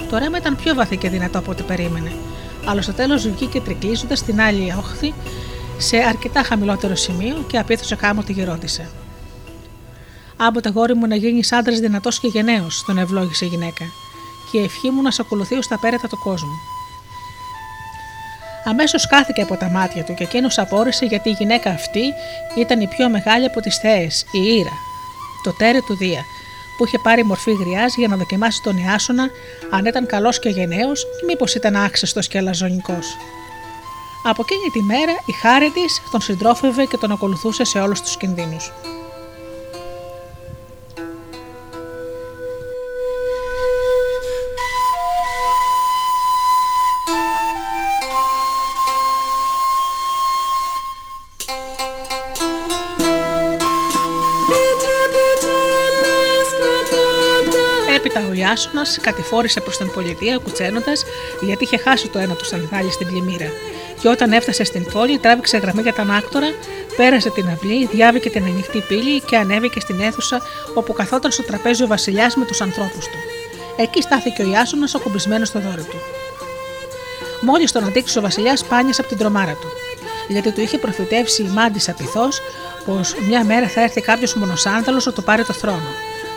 [SPEAKER 2] Το ρέμα ήταν πιο βαθύ και δυνατό από ό,τι περίμενε, αλλά στο τέλος βγήκε τρικλίζοντας στην άλλη όχθη σε αρκετά χαμηλότερο σημείο και απίθωσε χάμω τη γερόντισε. Άμποτε γόρι μου να γίνει άντρας δυνατός και γενναίος, τον ευλόγησε η γυναίκα, και η ευχή μου να σε ακολουθεί στα πέρατα του κόσμου. Αμέσως κάθηκε από τα μάτια του και εκείνος απόρρισε γιατί η γυναίκα αυτή ήταν η πιο μεγάλη από τις θεές, η Ήρα, το τέρι του Δία, που είχε πάρει μορφή γριάς για να δοκιμάσει τον Ιάσονα αν ήταν καλός και γενναίος ή μήπως ήταν άξιστο και αλαζονικός. Από εκείνη τη μέρα η χάρη της τον συντρόφευε και τον ακολουθούσε σε όλους τους κινδύνους. Ιάσονα κατηφόρησε προς την πολιτεία κουτσένοντας γιατί είχε χάσει το ένα τους σανθάλι στην πλημμύρα. Και όταν έφτασε στην πόλη, τράβηξε γραμμή για τον άκτορα, πέρασε την αυλή, διάβηκε την ανοιχτή πύλη και ανέβηκε στην αίθουσα όπου καθόταν στο τραπέζι ο Βασιλιάς με τους ανθρώπους του. Εκεί στάθηκε ο Ιάσονας ακουμπισμένο στο δόρυ του. Μόλις τον αντίξε ο Βασιλιάς, πάνιασε από την τρομάρα του. Γιατί του είχε προφητεύσει η μάντη απειθό πως μια μέρα θα έρθει κάποιος μονοσάνθαλος να το πάρει το θρόνο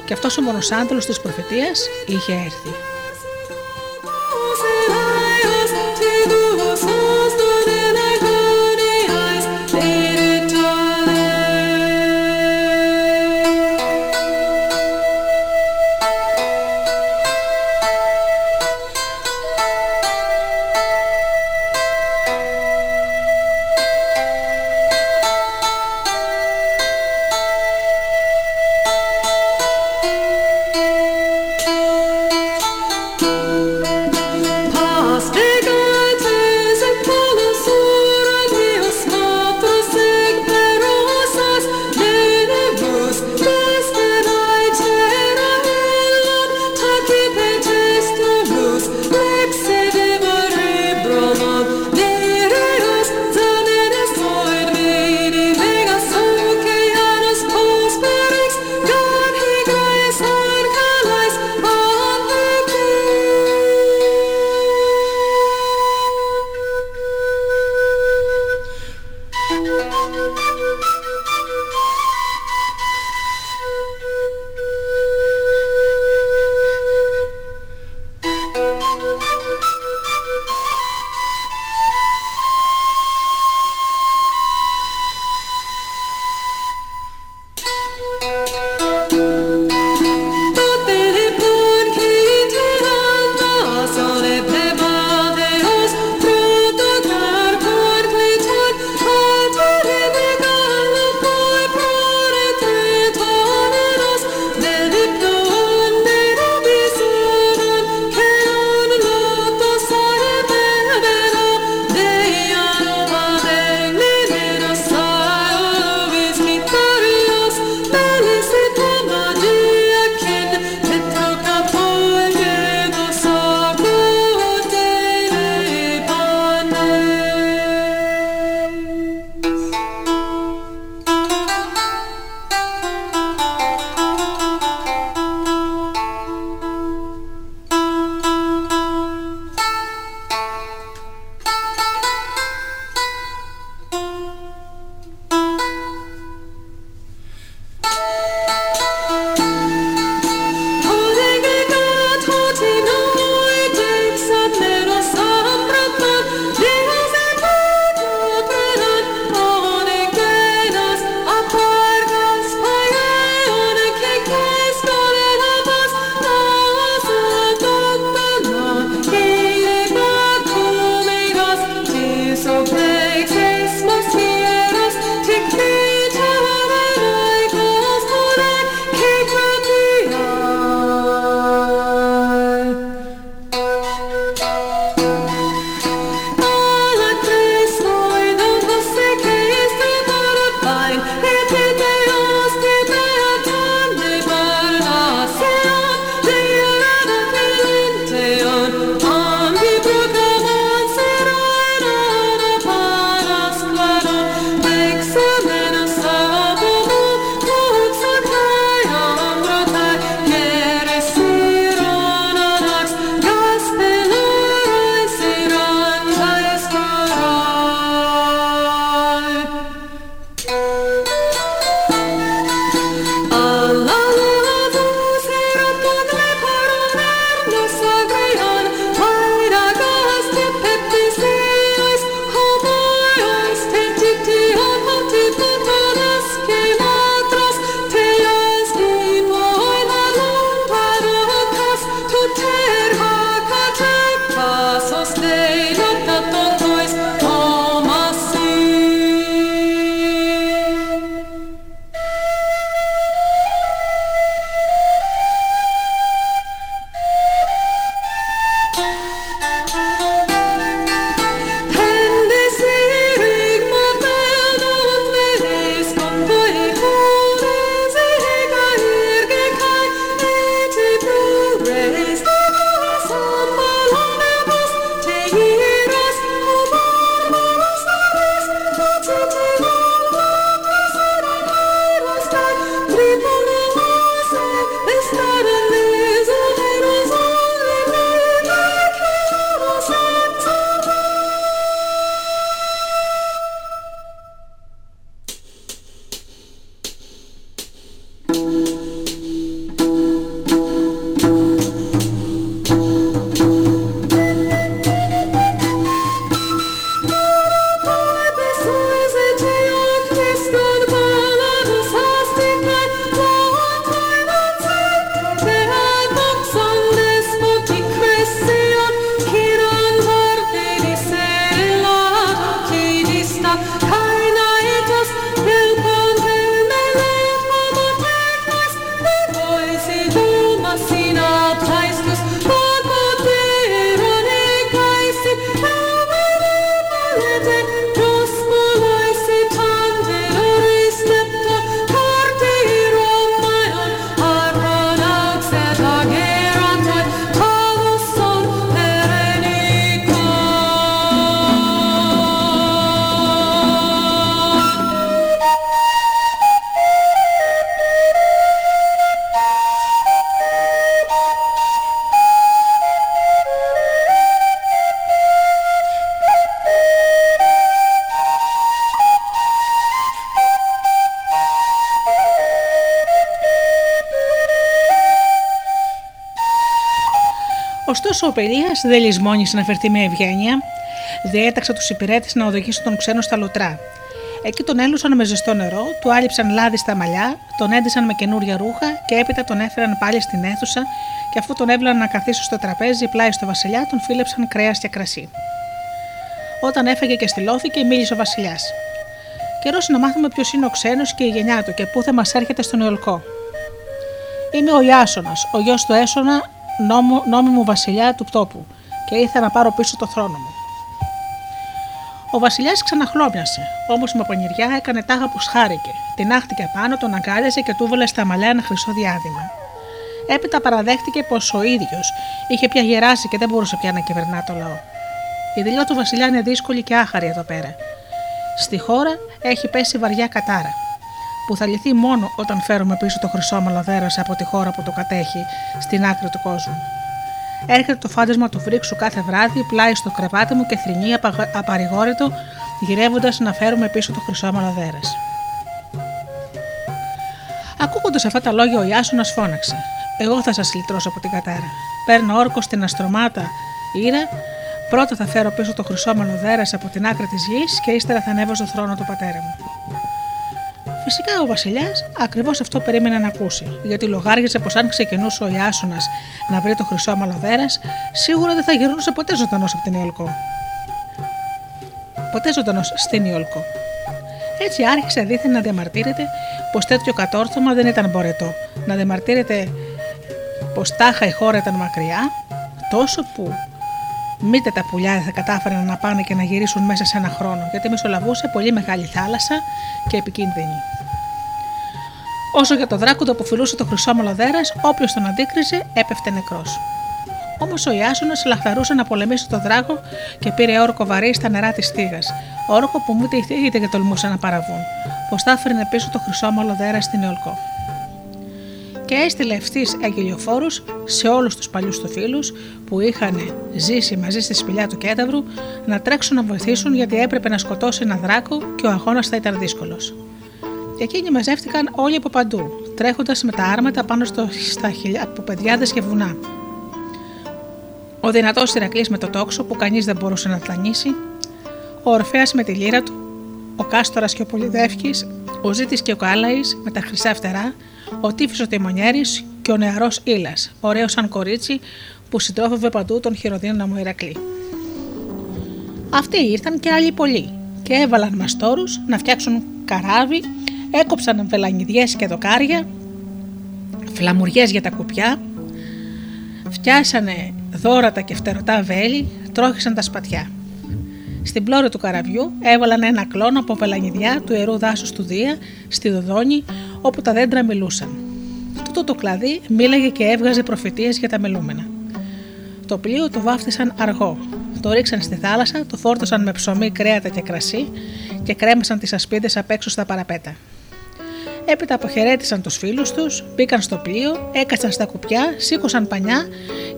[SPEAKER 2] και αυτός ο μονοσάντελος της προφητείας είχε έρθει. Ο Πελία δεν λησμόνισε να φερθεί με ευγένεια, διέταξε τους υπηρέτες να οδηγήσουν τον ξένο στα λουτρά. Εκεί τον έλουσαν με ζεστό νερό, του άλυψαν λάδι στα μαλλιά, τον έντυσαν με καινούρια ρούχα και έπειτα τον έφεραν πάλι στην αίθουσα και αφού τον έβλεπαν να καθίσει στο τραπέζι πλάι στο Βασιλιά, τον φίλεψαν κρέας και κρασί. Όταν έφεγε και στυλώθηκε, μίλησε ο Βασιλιάς. Καιρός να μάθουμε ποιος είναι ο ξένος και η γενιά του και πού θα μας έρχεται στον Ιολκό. Είμαι ο Ιάσονας, ο γιος του Έσονα, νόμου, νόμιμου βασιλιά του τόπου, και ήθελα να πάρω πίσω το θρόνο μου. Ο Βασιλιάς ξαναχλώμιασε, όμως με πονηριά έκανε τάγα που σχάρηκε. Την άχτηκε πάνω, τον αγκάλιασε και του έβαλε στα μαλλιά ένα χρυσό διάδημα. Έπειτα παραδέχτηκε πως ο ίδιος είχε πια γεράσει και δεν μπορούσε πια να κυβερνά το λαό. Η δουλειά του Βασιλιά είναι δύσκολη και άχαρη εδώ πέρα. Στη χώρα έχει πέσει βαριά κατάρα, που θα λυθεί μόνο όταν φέρουμε πίσω το χρυσό μαλαδέρας από τη χώρα που το κατέχει στην άκρη του κόσμου. Έρχεται το φάντασμα του βρίξου κάθε βράδυ πλάι στο κρεβάτι μου και θρυνεί απαρηγόρητο, γυρεύοντας να φέρουμε πίσω το χρυσό μαλαδέρας. Ακούγοντας αυτά τα λόγια, ο Ιάσονας φώναξε: Εγώ θα σας λυτρώσω από την κατάρα. Παίρνω όρκο στην αστρομάτα ήρα, πρώτα θα φέρω πίσω το χρυσό μαλαδέρας από την άκρη της γης και ύστερα θα ανέβω στο θρόνο του πατέρα μου. Φυσικά ο Βασιλιάς ακριβώς αυτό περίμενε να ακούσει, γιατί λογάριζε πως αν ξεκινούσε ο Ιάσονας να βρει το χρυσό μαλαδέρα, σίγουρα δεν θα γυρνούσε ποτέ ζωντανός από την Ιολκό. Ποτέ ζωντανός στην Ιολκό. Έτσι άρχισε δίθεν να διαμαρτύρεται πως τέτοιο κατόρθωμα δεν ήταν μπορετό. Να διαμαρτύρεται πως τάχα η χώρα ήταν μακριά, τόσο που Μήτε τα πουλιά θα κατάφεραν να πάνε και να γυρίσουν μέσα σε ένα χρόνο, γιατί μεσολαβούσε πολύ μεγάλη θάλασσα και επικίνδυνη. Όσο για το δράκοντα που φιλούσε το χρυσό μολοδέρας, όποιος τον αντίκριζε έπεφτε νεκρός. Όμως ο Ιάσονας λαχταρούσε να πολεμήσει το δράκο και πήρε όρκο βαρύ στα νερά της Τίγας, όρκο που ούτε οι και τολμούσαν να παραβούν, πως θα έφερνε πίσω το χρυσό μολοδέρα στην Ιολκό και έστειλε ευθύς αγγελιοφόρους σε όλους τους παλιούς του φίλους που είχαν ζήσει μαζί στη σπηλιά του Κένταβρου να τρέξουν να βοηθήσουν γιατί έπρεπε να σκοτώσει ένα δράκο και ο αγώνας θα ήταν δύσκολος. Και εκείνοι μαζεύτηκαν όλοι από παντού, τρέχοντας με τα άρματα πάνω στο, στα από παιδιάδες και βουνά. Ο δυνατός Ηρακλής με το τόξο που κανείς δεν μπορούσε να τλανίσει, ο Ορφαία με τη λύρα του, ο Κάστορας και ο Πολυδεύκης, ο Ζήτης και ο Κάλαης με τα χρυσά φτερά, ο τύφη ο Τιμονιέρης και ο νεαρός Ήλας, ωραίος σαν κορίτσι που συντρόφευε παντού τον χειροδίνα μου Ηρακλή. Αυτοί ήρθαν και άλλοι πολλοί και έβαλαν μαστόρου να φτιάξουν καράβι, έκοψαν βελανιδιές και δοκάρια, φλαμουριές για τα κουπιά, φτιάσανε δόρατα και φτερωτά βέλη, τρόχισαν τα σπατιά. Στην πλώρη του καραβιού έβαλαν ένα κλόνο από βελανιδιά του ιερού δάσους του Δία στη Δοδόνη όπου τα δέντρα μιλούσαν. Τούτο το κλαδί μίλαγε και έβγαζε προφητείες για τα μελούμενα. Το πλοίο το βάφτισαν αργό. Το ρίξαν στη θάλασσα, το φόρτωσαν με ψωμί, κρέατα και κρασί και κρέμασαν τις ασπίδες απ' έξω στα παραπέτα. Έπειτα αποχαιρέτησαν τους φίλους τους, μπήκαν στο πλοίο, έκατσαν στα κουπιά, σήκωσαν πανιά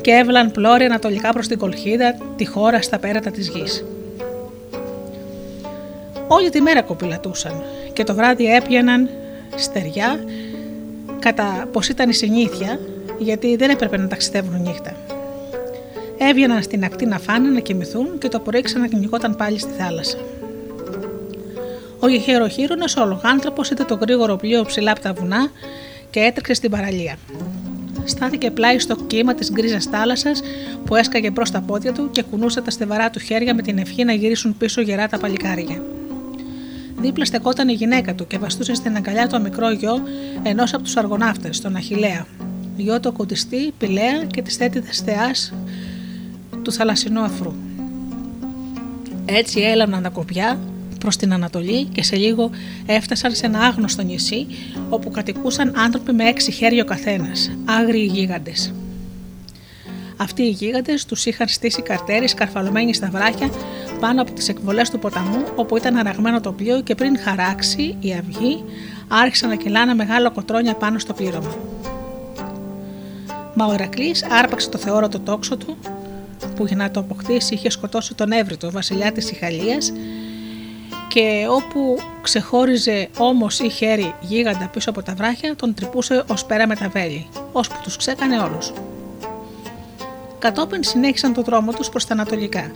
[SPEAKER 2] και έβαλαν πλώρη ανατολικά προς την κολχίδα, τη χώρα στα πέρατα της γης. Όλη τη μέρα κοπηλατούσαν και το βράδυ έπιαναν στεριά κατά πως ήταν η συνήθεια γιατί δεν έπρεπε να ταξιδεύουν νύχτα. Έβγαιναν στην ακτή να φάνε, να κοιμηθούν και το πρωί ξανακυνηγόταν πάλι στη θάλασσα. Ο γεχεροχείρονα, ο ολογάνθρωπο, είδε το γρήγορο πλοίο ψηλά από τα βουνά και έτρεξε στην παραλία. Στάθηκε πλάι στο κύμα της γκρίζας θάλασσας που έσκαγε μπρος τα πόδια του και κουνούσε τα στεβαρά του χέρια με την ευχή να γυρίσουν πίσω γερά τα παλικάρια. Δίπλα στεκόταν η γυναίκα του και βαστούσε στην αγκαλιά το μικρό γιο ενός από τους αργοναύτες, τον Αχηλέα, γιο του κοντιστή, πηλαία και της θέτηδα θεάς του θαλασσινού αφρού. Έτσι έλαβαν τα κοπιά προς την Ανατολή και σε λίγο έφτασαν σε ένα άγνωστο νησί όπου κατοικούσαν άνθρωποι με έξι χέρια ο καθένας, άγριοι γίγαντες. Αυτοί οι γίγαντες τους είχαν στήσει καρτέρι σκαρφαλωμένοι στα βράχια πάνω από τις εκβολές του ποταμού όπου ήταν αραγμένο το πλοίο και πριν χαράξει η αυγή άρχισαν να κυλάνε μεγάλο κοτρόνια πάνω στο πλήρωμα. Μα ο Ηρακλή άρπαξε το θεόρατο τόξο του που για να το αποκτήσει είχε σκοτώσει τον Εύρητο, βασιλιά της Ιχαλίας και όπου ξεχώριζε όμως ή χέρι γίγαντα πίσω από τα βράχια τον τρυπούσε ως πέρα με τα βέλη, ώσπου τους ξέκανε όλους. Κατόπιν συνέχισαν το δρόμο τους προς τα ανατολικά.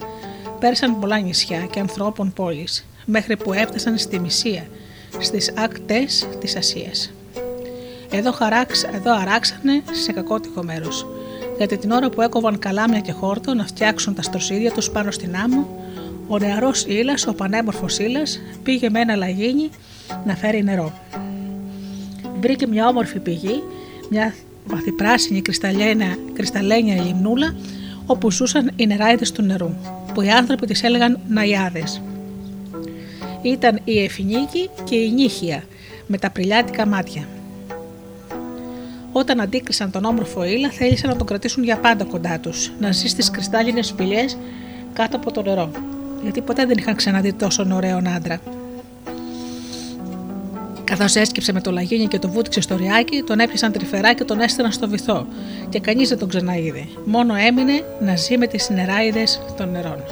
[SPEAKER 2] Πέρασαν πολλά νησιά και ανθρώπων πόλης, μέχρι που έφτασαν στη Μυσία, στις ακτές της Ασίας. Εδώ, χαράξ, εδώ αράξανε σε κακότυχο μέρος. Γιατί την ώρα που έκοβαν καλάμια και χόρτο να φτιάξουν τα στροσίδια τους πάνω στην άμμο, ο νεαρός ήλα, ο πανέμορφος ήλα, πήγε με ένα λαγίνι να φέρει νερό. Βρήκε μια όμορφη πηγή, μια βαθυπράσινη κρυσταλλένια λιμνούλα, όπου ζούσαν οι νεράιδες του νερού, που οι άνθρωποι τι έλεγαν Ναϊάδες. Ήταν η Εφηνίκη και η Νύχια, με τα πριλιάτικα μάτια. Όταν αντίκρισαν τον όμορφο ήλα, θέλησαν να τον κρατήσουν για πάντα κοντά τους, να ζει στις κρυστάλλινες σπηλιές κάτω από το νερό, γιατί ποτέ δεν είχαν ξαναδεί τόσο ωραίον άντρα. Καθώς έσκυψε με το λαγίνι και το βούτυξε στο ριάκι, τον έπιασαν τρυφερά και τον έστειλαν στο βυθό, και κανείς δεν τον ξαναείδε. Μόνο έμεινε να ζει με τις νεράιδε των νερών.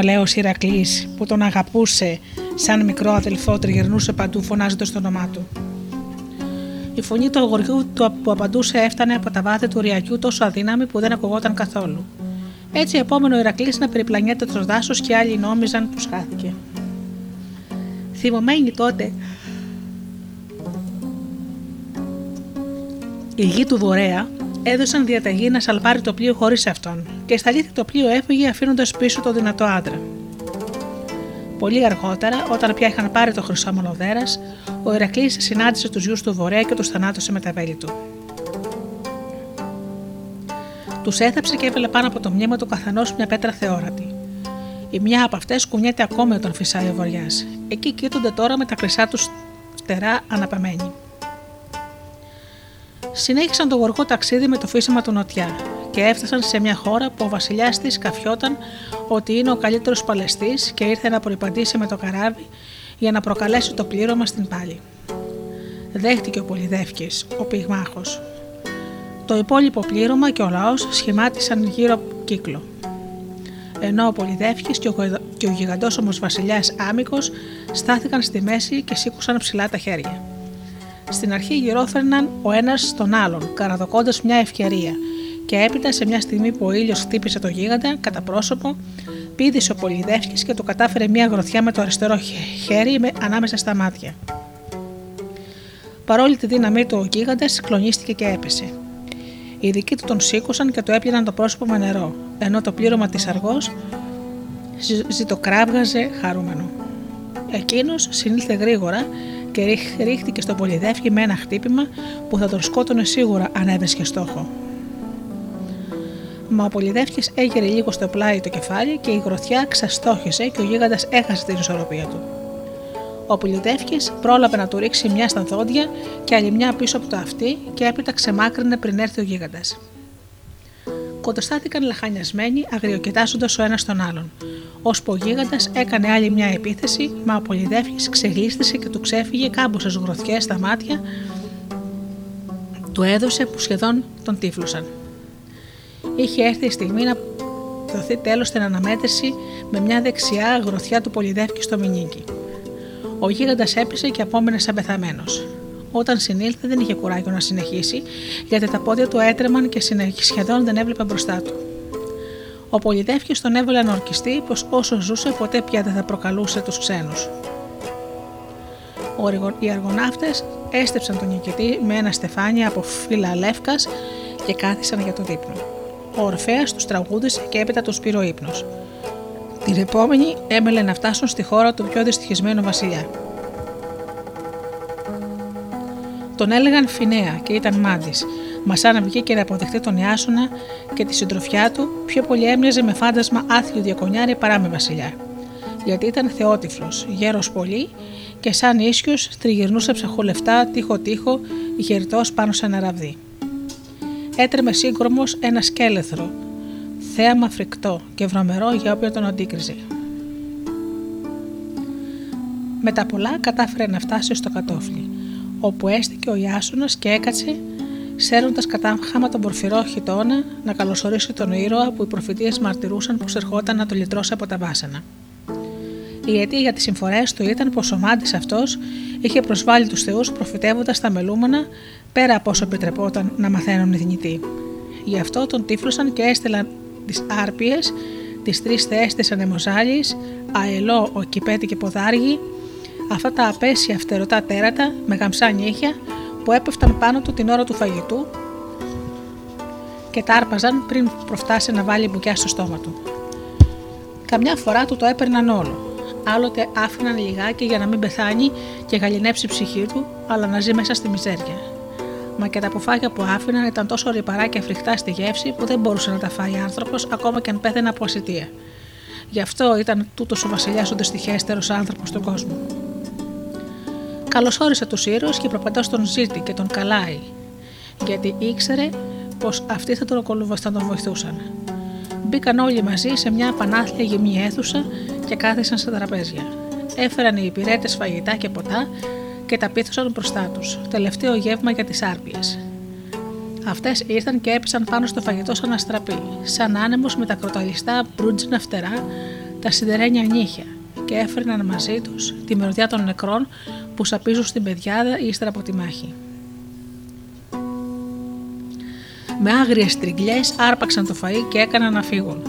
[SPEAKER 2] Τότε ο Ρωμαλαίο Ηρακλής, που τον αγαπούσε σαν μικρό αδελφό, τριγυρνούσε παντού φωνάζοντας το όνομά του. Η φωνή του αγοριού που απαντούσε έφτανε από τα βάθη του ριακιού τόσο αδύναμη που δεν ακουγόταν καθόλου. Έτσι, επόμενο Ηρακλής να περιπλανιέται το δάσος και άλλοι νόμιζαν πως χάθηκε. Θυμωμένοι τότε, οι γη του Βορέα έδωσαν διαταγή να σαλπάρει το πλοίο χωρίς αυτόν και στα αλήθεια το πλοίο έφυγε αφήνοντας πίσω το δυνατό άντρα. Πολύ αργότερα, όταν πια είχαν πάρει το χρυσό μονοδέρα, ο Ηρακλή συνάντησε τους γιους του Βορέα και τους θανάτωσε με τα βέλη του. Τους έθαψε και έβαλε πάνω από το μνήμα του καθενός μια πέτρα θεόρατη. Η μια από αυτές κουνιέται ακόμα όταν φυσάει ο βοριά. Εκεί κοίτονται τώρα με τα χρυσά τους στερά αναπαμένοι. Συνέχισαν το γοργό ταξίδι με το φύσιμα του Νοτιά και έφτασαν σε μια χώρα που ο βασιλιάς της καφιόταν ότι είναι ο καλύτερος παλαιστής και ήρθε να προπαντήσει με το καράβι για να προκαλέσει το πλήρωμα στην πάλη. Δέχτηκε ο Πολυδεύκης, ο πυγμάχος. Το υπόλοιπο πλήρωμα και ο λαός σχημάτισαν γύρω κύκλο. Ενώ ο Πολυδεύκης και ο, και ο γιγαντόσωμος βασιλιάς Άμικος στάθηκαν στη μέση και σήκουσαν ψηλά τα χέρια. Στην αρχή γυρόφερναν ο ένας τον άλλον, καραδοκώντας μια ευκαιρία, και έπειτα σε μια στιγμή που ο ήλιος χτύπησε το γίγαντα κατά πρόσωπο, πήδησε ο Πολυδεύκης και του κατάφερε μια γροθιά με το αριστερό χέρι με, ανάμεσα στα μάτια. Παρόλη τη δύναμή του, ο γίγαντας κλονίστηκε και έπεσε. Οι δικοί του τον σήκωσαν και το έπιαναν το πρόσωπο με νερό, ενώ το πλήρωμα της αργός ζητοκράβγαζε χαρούμενο. Εκείνος συνήλθε γρήγορα και ρίχτηκε στον πολυδεύκη με ένα χτύπημα που θα τον σκότωνε σίγουρα αν έβρισκε στόχο. Μα ο πολυδεύκης έγερε λίγο στο πλάι το κεφάλι και η γροθιά ξαστόχησε και ο γίγαντας έχασε την ισορροπία του. Ο πολυδεύκης πρόλαβε να του ρίξει μια στα δόντια και άλλη μια πίσω από το αυτί και έπειτα ξεμάκρυνε πριν έρθει ο γίγαντας. Κοντοστάθηκαν λαχανιασμένοι, αγριοκοιτάζοντα ο ένας τον άλλον, ώσπου ο γίγαντα έκανε άλλη μια επίθεση, μα ο Πολυδεύκη ξεγλίστησε και του ξέφυγε κάμποσε γροθιέ στα μάτια, του έδωσε που σχεδόν τον τύφλωσαν. Είχε έρθει η στιγμή να δοθεί τέλος στην αναμέτρηση με μια δεξιά γροθιά του Πολυδεύκη στο μηνύκι. Ο γίγαντας έπεσε και απόμενε σαν πεθαμένος. Όταν συνήλθε δεν είχε κουράγιο να συνεχίσει, γιατί τα πόδια του έτρεμαν και σχεδόν δεν έβλεπε μπροστά του. Ο Πολυδεύκης τον έβαλε να ορκιστεί πως όσο ζούσε ποτέ πια δεν θα προκαλούσε τους ξένους. Οι αργοναύτες έστεψαν τον νικητή με ένα στεφάνι από φύλλα λεύκας και κάθισαν για το δείπνο. Ο Ορφαία τους τραγούδισε και έπειτα του πήρε ο ύπνος. Την επόμενη έμελε να φτάσουν στη χώρα του πιο δυστυχισμένου βασιλιά. Τον έλεγαν Φινέα και ήταν μάντη, μας σαν βγήκε να αποδεχτεί τον Ιάσονα και τη συντροφιά του, πιο πολύ έμοιαζε με φάντασμα άθλιου διακονιάρη παρά με βασιλιά. Γιατί ήταν θεότυφλος, γέρος πολύ και σαν ίσιος τριγυρνούσε ψαχολευτά τείχο-τείχο, γερτό πάνω σε ένα ραβδί. Έτρεμε σύγκρομος ένα σκέλεθρο, θέαμα φρικτό και βρωμερό για όποιον τον αντίκριζε. Με τα πολλά κατάφερε να φτάσει στο κατόφλι, όπου έστηκε ο Ιάσονας και έκατσε σέρνοντας κατά χάμα τον πορφυρό χιτώνα να καλωσορίσει τον ήρωα που οι προφητείες μαρτυρούσαν πως ερχόταν να το λυτρώσει από τα βάσανα. Η αιτία για τις συμφορές του ήταν πως ο μάντης αυτός είχε προσβάλει τους θεούς προφητεύοντας τα μελούμενα πέρα από όσο επιτρεπόταν να μαθαίνουν οι θνητοί. Γι' αυτό τον τύφλωσαν και έστελαν τις άρπιες, τις τρεις θεέ τη Ανεμοζάλης, αελό, ο κυπέτη και ποδάργη, αυτά τα απέσια φτερωτά τέρατα με γαμψά νύχια που έπεφταν πάνω του την ώρα του φαγητού και τα άρπαζαν πριν προφτάσει να βάλει μπουκιά στο στόμα του. Καμιά φορά του το έπαιρναν όλο. Άλλοτε άφηναν λιγάκι για να μην πεθάνει και γαλινέψει η ψυχή του, αλλά να ζει μέσα στη μιζέρια. Μα και τα ποφάγια που άφηναν ήταν τόσο ρηπαρά και φρικτά στη γεύση που δεν μπορούσε να τα φάει άνθρωπος ακόμα και αν πέθαινε από ασυτεία. Γι' αυτό ήταν τούτος ο βασιλιάς ο δυστυχέστερος άνθρωπος στον κόσμο. Καλωσόρισε τους ήρωες και προπαντό τον ζήτη και τον καλάει, γιατί ήξερε πως αυτοί θα τον, θα τον βοηθούσαν. Μπήκαν όλοι μαζί σε μια πανάθλια γεμμή αίθουσα και κάθισαν στα τραπέζια. Έφεραν οι υπηρέτες φαγητά και ποτά και τα πίθωσαν μπροστά τους. Τελευταίο γεύμα για τις άρπιες. Αυτές ήρθαν και έπεσαν πάνω στο φαγητό σαν αστραπή, σαν άνεμος με τα κροταλιστά μπρούτζινα φτερά, τα σιδερένια νύχια και έφερναν μαζί τους τη μυρωδιά των νεκρών που σαπίζουν στην πεδιάδα ύστερα από τη μάχη. Με άγριες τριγκλιές άρπαξαν το φαΐ και έκαναν να φύγουν.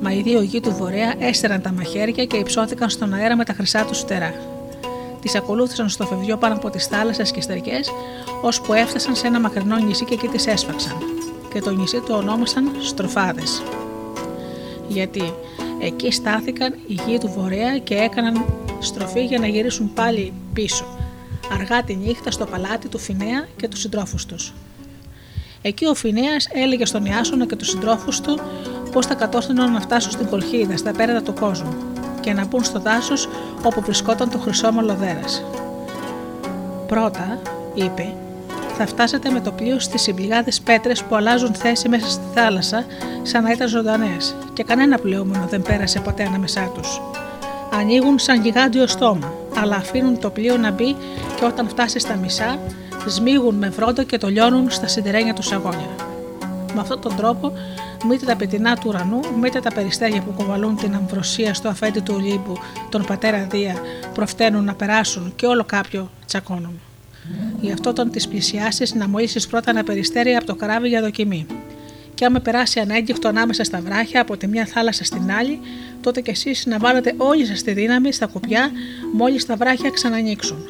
[SPEAKER 2] Μα οι δύο γη του Βορρέα έστεραν τα μαχαίρια και υψώθηκαν στον αέρα με τα χρυσά τους στερά. Τις ακολούθησαν στο φευγιό πάνω από τις θάλασσες και στερικέ, ώσπου έφτασαν σε ένα μακρινό νησί και εκεί τις έσφαξαν. Και το νησί το ονόμασαν Στροφάδες. Γιατί εκεί στάθηκαν οι γη του Βορρέα και έκαναν στροφή για να γυρίσουν πάλι πίσω, αργά τη νύχτα στο παλάτι του Φινέα και τους συντρόφους τους. Εκεί ο Φινέας έλεγε στον Ιάσονα και τους συντρόφους του πώς θα κατόρθωναν να φτάσουν στην Κολχίδα, στα πέρατα του κόσμου, και να μπουν στο δάσος όπου βρισκόταν το χρυσό μολοδέρας. Πρώτα, είπε, θα φτάσετε με το πλοίο στις συμπληγάδες πέτρες που αλλάζουν θέση μέσα στη θάλασσα σαν να ήταν ζωντανές, και κανένα πλοίο δεν πέρασε ποτέ ανάμεσά τους. Ανοίγουν σαν γιγάντιο στόμα, αλλά αφήνουν το πλοίο να μπει και όταν φτάσει στα μισά, σμίγουν με βρόντο και το λιώνουν στα σιδερένια τους σαγόνια. Με αυτόν τον τρόπο, μήτε τα πετεινά του ουρανού, μήτε τα περιστέρια που κοβαλούν την αμβροσία στο αφέντη του Ολύμπου, τον πατέρα Δία, προφταίνουν να περάσουν και όλο κάποιο τσακώνουν. Γι' αυτό όταν τις πλησιάσεις, να μολύσεις πρώτα ένα περιστέρι από το καράβι για δοκιμή. Και άμα περάσει ανέγκυχτο ανάμεσα στα βράχια από τη μια θάλασσα στην άλλη, τότε κι εσείς να βάλετε όλη σας τη δύναμη στα κουπιά μόλις τα βράχια ξανανοίξουν.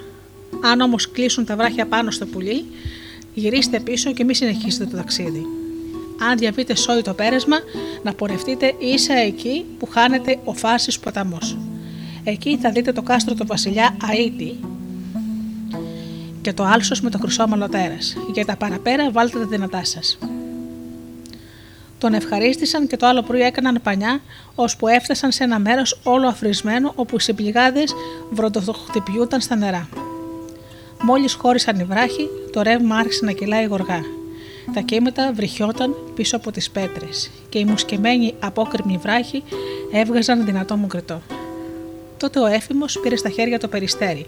[SPEAKER 2] Αν όμως κλείσουν τα βράχια πάνω στο πουλί, γυρίστε πίσω και μη συνεχίσετε το ταξίδι. Αν διαβείτε σόι το πέρασμα, να πορευτείτε ίσα εκεί που χάνεται ο Φάσης ποταμός. Εκεί θα δείτε το κάστρο του βασιλιά Αΐτη και το άλσος με το χρυσό μαλωτέρας. Για τα παραπέρα βάλτε τα δυνατά σας. Τον ευχαρίστησαν και το άλλο πρωί έκαναν πανιά, ώσπου έφτασαν σε ένα μέρος όλο αφρισμένο όπου οι συμπληγάδες βροντοχτυπιούταν στα νερά. Μόλις χώρισαν οι βράχοι, το ρεύμα άρχισε να κυλάει γοργά. Τα κύματα βρυχιόταν πίσω από τις πέτρες και οι μουσκεμένοι απόκρημοι βράχοι έβγαζαν δυνατό μου κρετό. Τότε ο έφημος πήρε στα χέρια το περιστέρι.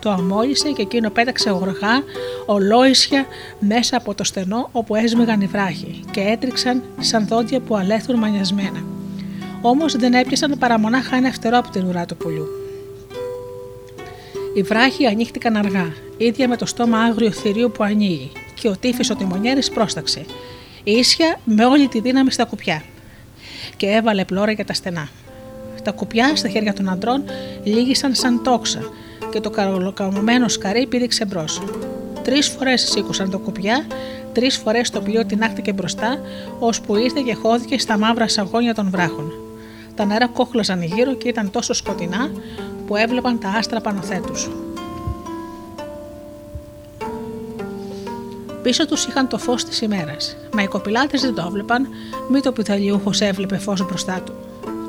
[SPEAKER 2] Το αμόλυσε και εκείνο πέταξε γοργά, ολόισια μέσα από το στενό όπου έσμιγαν οι βράχοι και έτριξαν σαν δόντια που αλέθουν μανιασμένα. Όμως δεν έπιασαν παρά μονάχα ένα φτερό από την ουρά του πουλιού. Οι βράχοι ανοίχτηκαν αργά, ίδια με το στόμα άγριο θηρίου που ανοίγει, και ο τύφης ο τιμονιέρης πρόσταξε, ίσια με όλη τη δύναμη στα κουπιά, και έβαλε πλώρα για τα στενά. Τα κουπιά στα χέρια των αντρών λύγησαν σαν τόξα και το καλοκαμωμένο σκαρί πήδηξε μπρος. Τρεις φορές σήκωσαν το κουπιά, τρεις φορές το πλοίο τεινάχτηκε μπροστά, ώσπου ήρθε και χώθηκε στα μαύρα σαγόνια των βράχων. Τα νερά κόχλαζαν γύρω και ήταν τόσο σκοτεινά που έβλεπαν τα άστρα πάνω θέτους. Πίσω τους είχαν το φως της ημέρας, μα οι κοπηλάτες δεν το έβλεπαν, μη το πυθαλιούχο έβλεπε φως μπροστά του.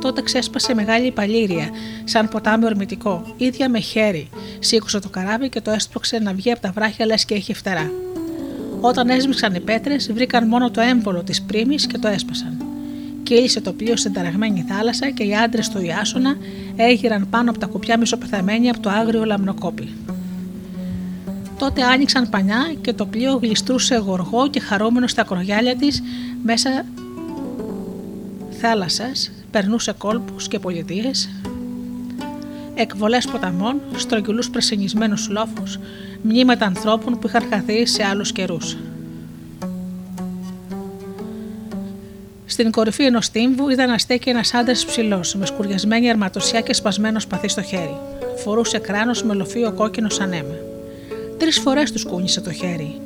[SPEAKER 2] Τότε ξέσπασε μεγάλη παλήρια, σαν ποτάμι ορμητικό, ίδια με χέρι. Σήκωσε το καράβι και το έσπρωξε να βγει από τα βράχια λες και έχει φτερά. Όταν έσμιξαν οι πέτρες, βρήκαν μόνο το έμβολο της πρίμης και το έσπασαν. Κύλησε το πλοίο στην ταραγμένη θάλασσα και οι άντρες του Ιάσονα έγειραν πάνω από τα κουπιά μισοπεθαμένοι από το άγριο λαμνοκόπι. Τότε άνοιξαν πανιά και το πλοίο γλιστρούσε γοργό και χαρούμενο στα κρογιάλια της μέσα θάλασσας, περνούσε κόλπους και πολιτείες, εκβολές ποταμών, στρογγυλούς πρασινισμένους λόφους, μνήματα ανθρώπων που είχαν χαθεί σε άλλους καιρούς. Στην κορυφή ενός τύμβου είδα να στέκει ένας άντρας ψηλός, με σκουριασμένη αρματοσιά και σπασμένο σπαθί στο χέρι. Φορούσε κράνος με λοφείο κόκκινο σαν αίμα. Τρεις φορές τους κούνησε το χέρι.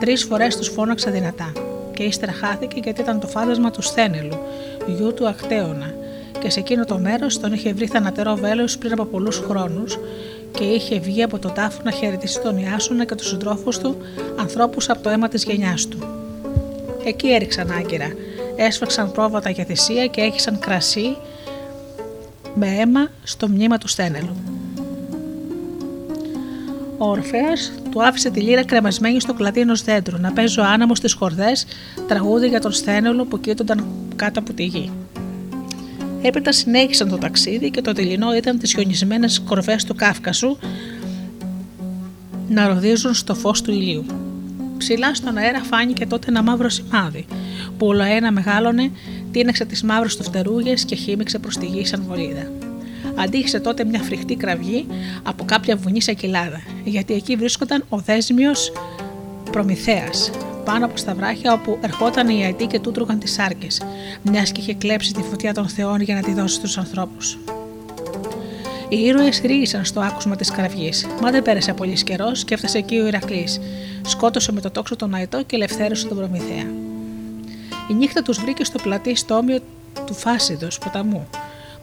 [SPEAKER 2] Τρεις φορές τους φώναξε δυνατά. Και ύστερα χάθηκε γιατί ήταν το φάντασμα του Σθένελου, γιού του Ακτέωνα, και σε εκείνο το μέρος τον είχε βρει θανατερό βέλος πριν από πολλούς χρόνους και είχε βγει από τον τάφο να χαιρετήσει τον Ιάσονα και τους συντρόφους του, ανθρώπους από το αίμα της γενιάς του. Εκεί έριξαν άγκυρα, έσφαξαν πρόβατα για θυσία και έχησαν κρασί με αίμα στο μνήμα του Στένελου. Ο Ορφέας του άφησε τη λύρα κρεμασμένη στο κλαδί ενός δέντρου να παίζει ο άναμο στις χορδές τραγούδι για τον Στένελο που κοίτονταν κάτω από τη γη. Έπειτα συνέχισαν το ταξίδι και το τελεινό ήταν τις χιονισμένες κορβές του Κάφκασου να ροδίζουν στο φως του ηλίου. Ψηλά στον αέρα φάνηκε τότε ένα μαύρο σημάδι, που όλο ένα μεγάλωνε τίναξε τις μαύρες του φτερούγες και χύμιξε προς τη γη σαν βολίδα. Αντίχησε τότε μια φρικτή κραυγή από κάποια βουνή σε κοιλάδα, γιατί εκεί βρίσκονταν ο δέσμιος Προμηθέας, πάνω από στα βράχια όπου ερχόταν οι Αιτοί και του τρώγαν τις άρκε, μιας και είχε κλέψει τη φωτιά των Θεών για να τη δώσει στους ανθρώπους. Οι ήρωες ρίγησαν στο άκουσμα της κραυγής, μα δεν πέρασε πολύς καιρός και έφτασε εκεί ο Ηρακλής. Σκότωσε με το τόξο τον Αετό και ελευθέρωσε τον Προμηθέα. Η νύχτα τους βρήκε στο πλατή στόμιο του Φάσιδος ποταμού,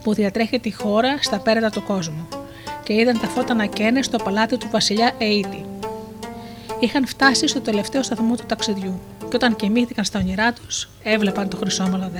[SPEAKER 2] που διατρέχει τη χώρα στα πέρατα του κόσμου, και είδαν τα φώτα να καίνε στο παλάτι του βασιλιά Αίτη. Είχαν φτάσει στο τελευταίο σταθμό του ταξιδιού, και όταν κοιμήθηκαν στα όνειρά τους, έβλεπαν το χρυσόμαλο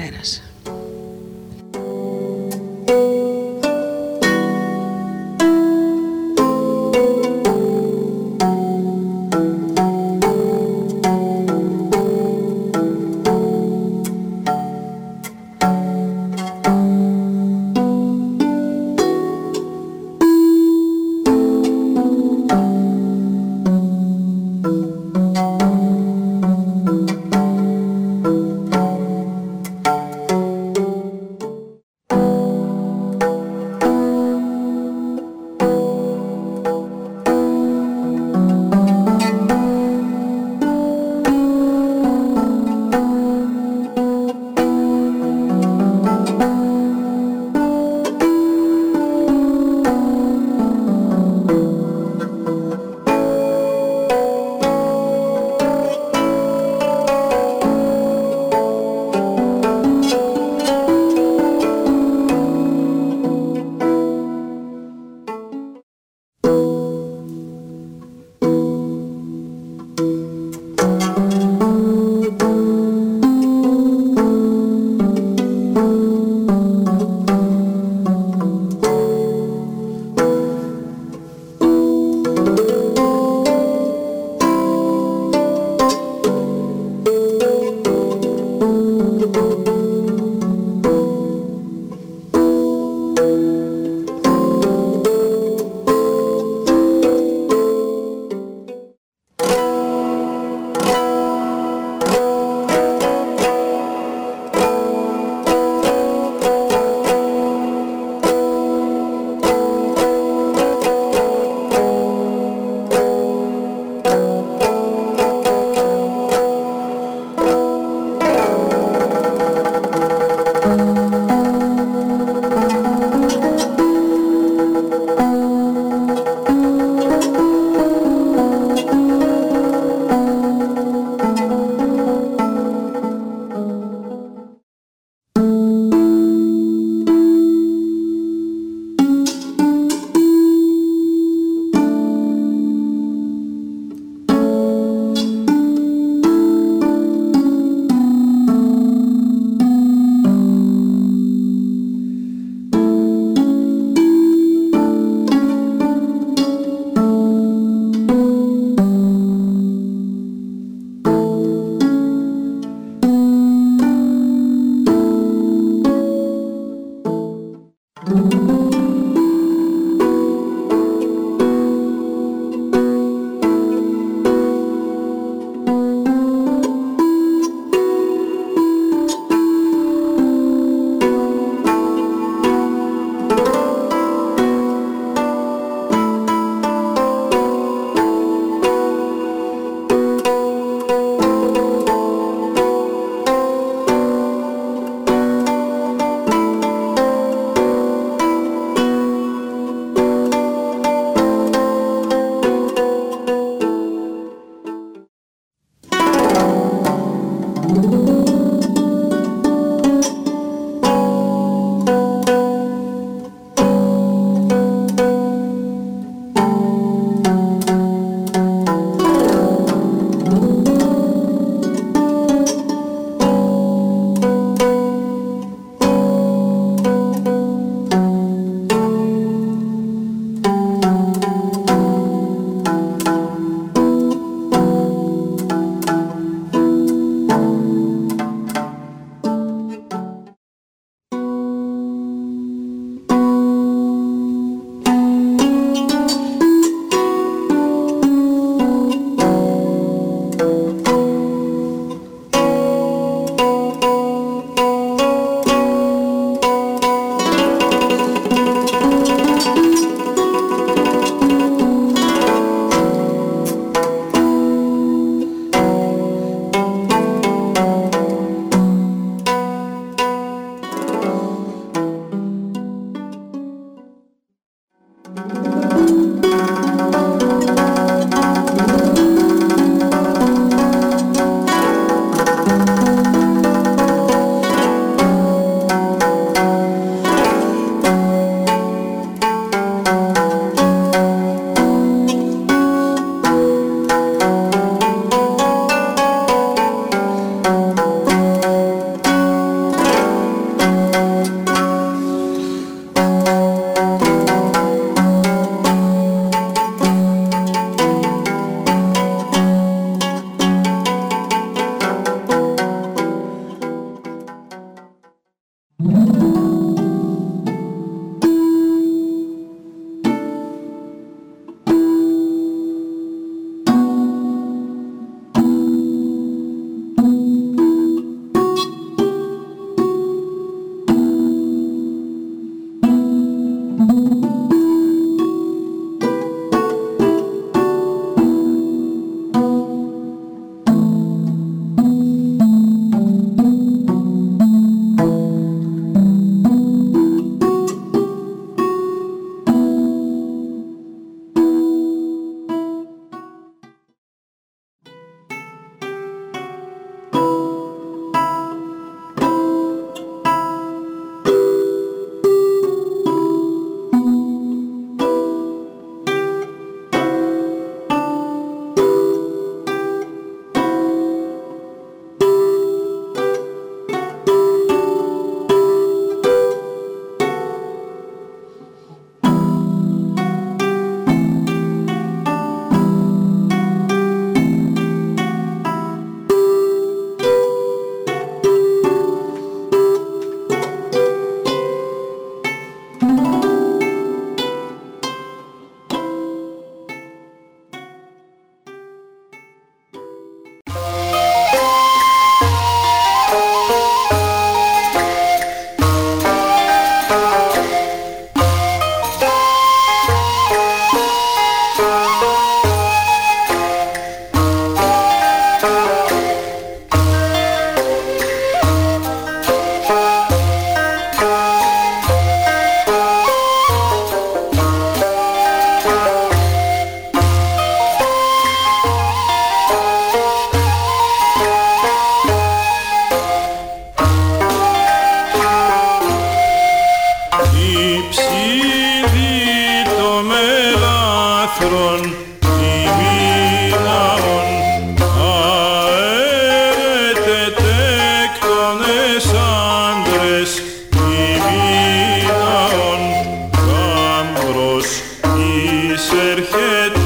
[SPEAKER 2] δέρας.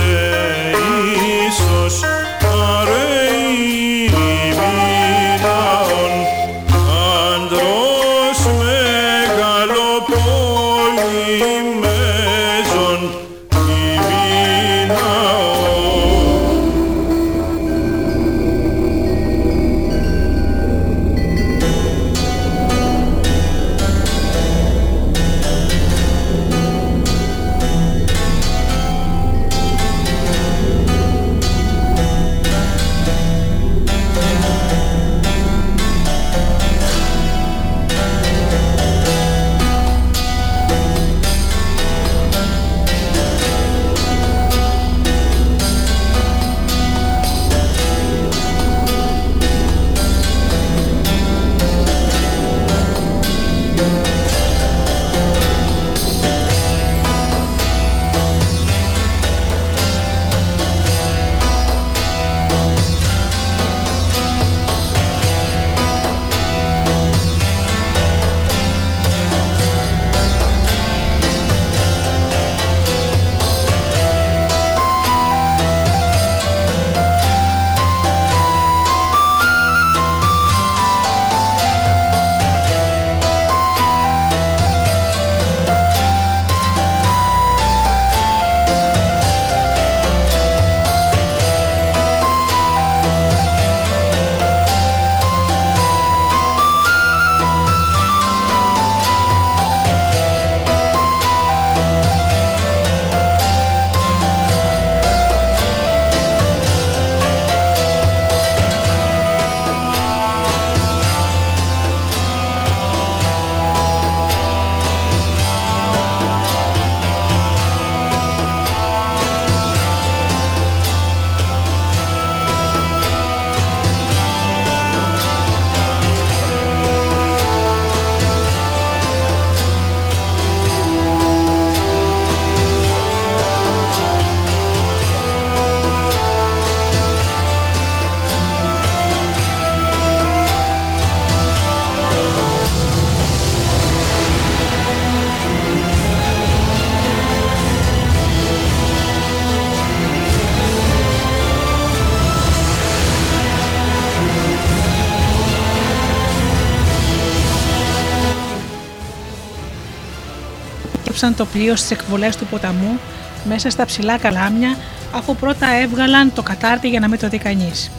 [SPEAKER 2] Το πλοίο στις εκβολές του ποταμού μέσα στα ψηλά καλάμια, αφού πρώτα έβγαλαν το κατάρτι για να μην το δει κανείς.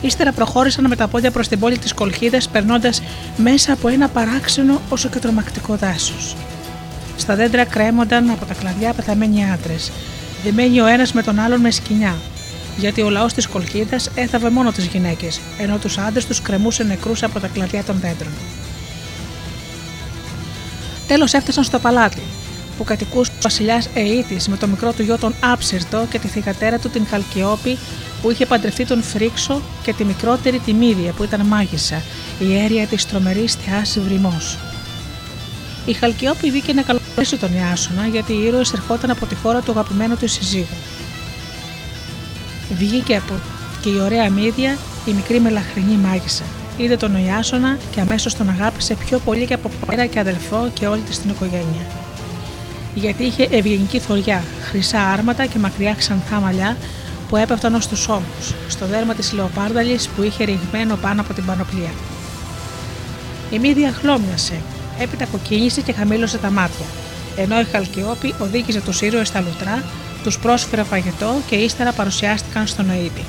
[SPEAKER 2] Ύστερα προχώρησαν με τα πόδια προς την πόλη της Κολχίδας, περνώντας μέσα από ένα παράξενο όσο και τρομακτικό δάσος. Στα δέντρα κρέμονταν από τα κλαδιά πεθαμένοι άντρες, δεμένοι ο ένας με τον άλλον με σκηνιά, γιατί ο λαός της Κολχίδας έθαβε μόνο τις γυναίκες, ενώ τους άντρες τους κρεμούσε νεκρούς από τα κλαδιά των δέντρων. Τέλος έφτασαν στο παλάτι, που κατοικούσε ο βασιλιάς Αιήτη με το μικρό του γιο τον Άψυρτο και τη θηγατέρα του την Χαλκιόπη που είχε παντρευτεί τον Φρίξο και τη μικρότερη τη Μύδια που ήταν μάγισσα, η αίρια της τρομερής θεάς Βρυμός. Η Χαλκιόπη βγήκε να καλωσορίσει τον Ιάσονα γιατί οι ήρωες ερχόταν από τη χώρα του αγαπημένου του συζύγου. Βγήκε από και η ωραία Μύδια, η μικρή μελαχρινή μάγισσα. Είδε τον Ιάσονα και αμέσως τον αγάπησε πιο πολύ και από πέρα και αδελφό και όλη της την οικογένεια γιατί είχε ευγενική θωριά, χρυσά άρματα και μακριά ξανθά μαλλιά που έπεφταν ως τους ώμους, στο δέρμα της λεοπάρδαλης που είχε ρηγμένο πάνω από την πανοπλία. Η μύδια χλώμιασε, έπειτα κοκκίνησε και χαμήλωσε τα μάτια, ενώ η Χαλκιόπη οδήγησε τους ήρωες στα λουτρά, τους πρόσφερε φαγητό και ύστερα παρουσιάστηκαν στον Αήτη.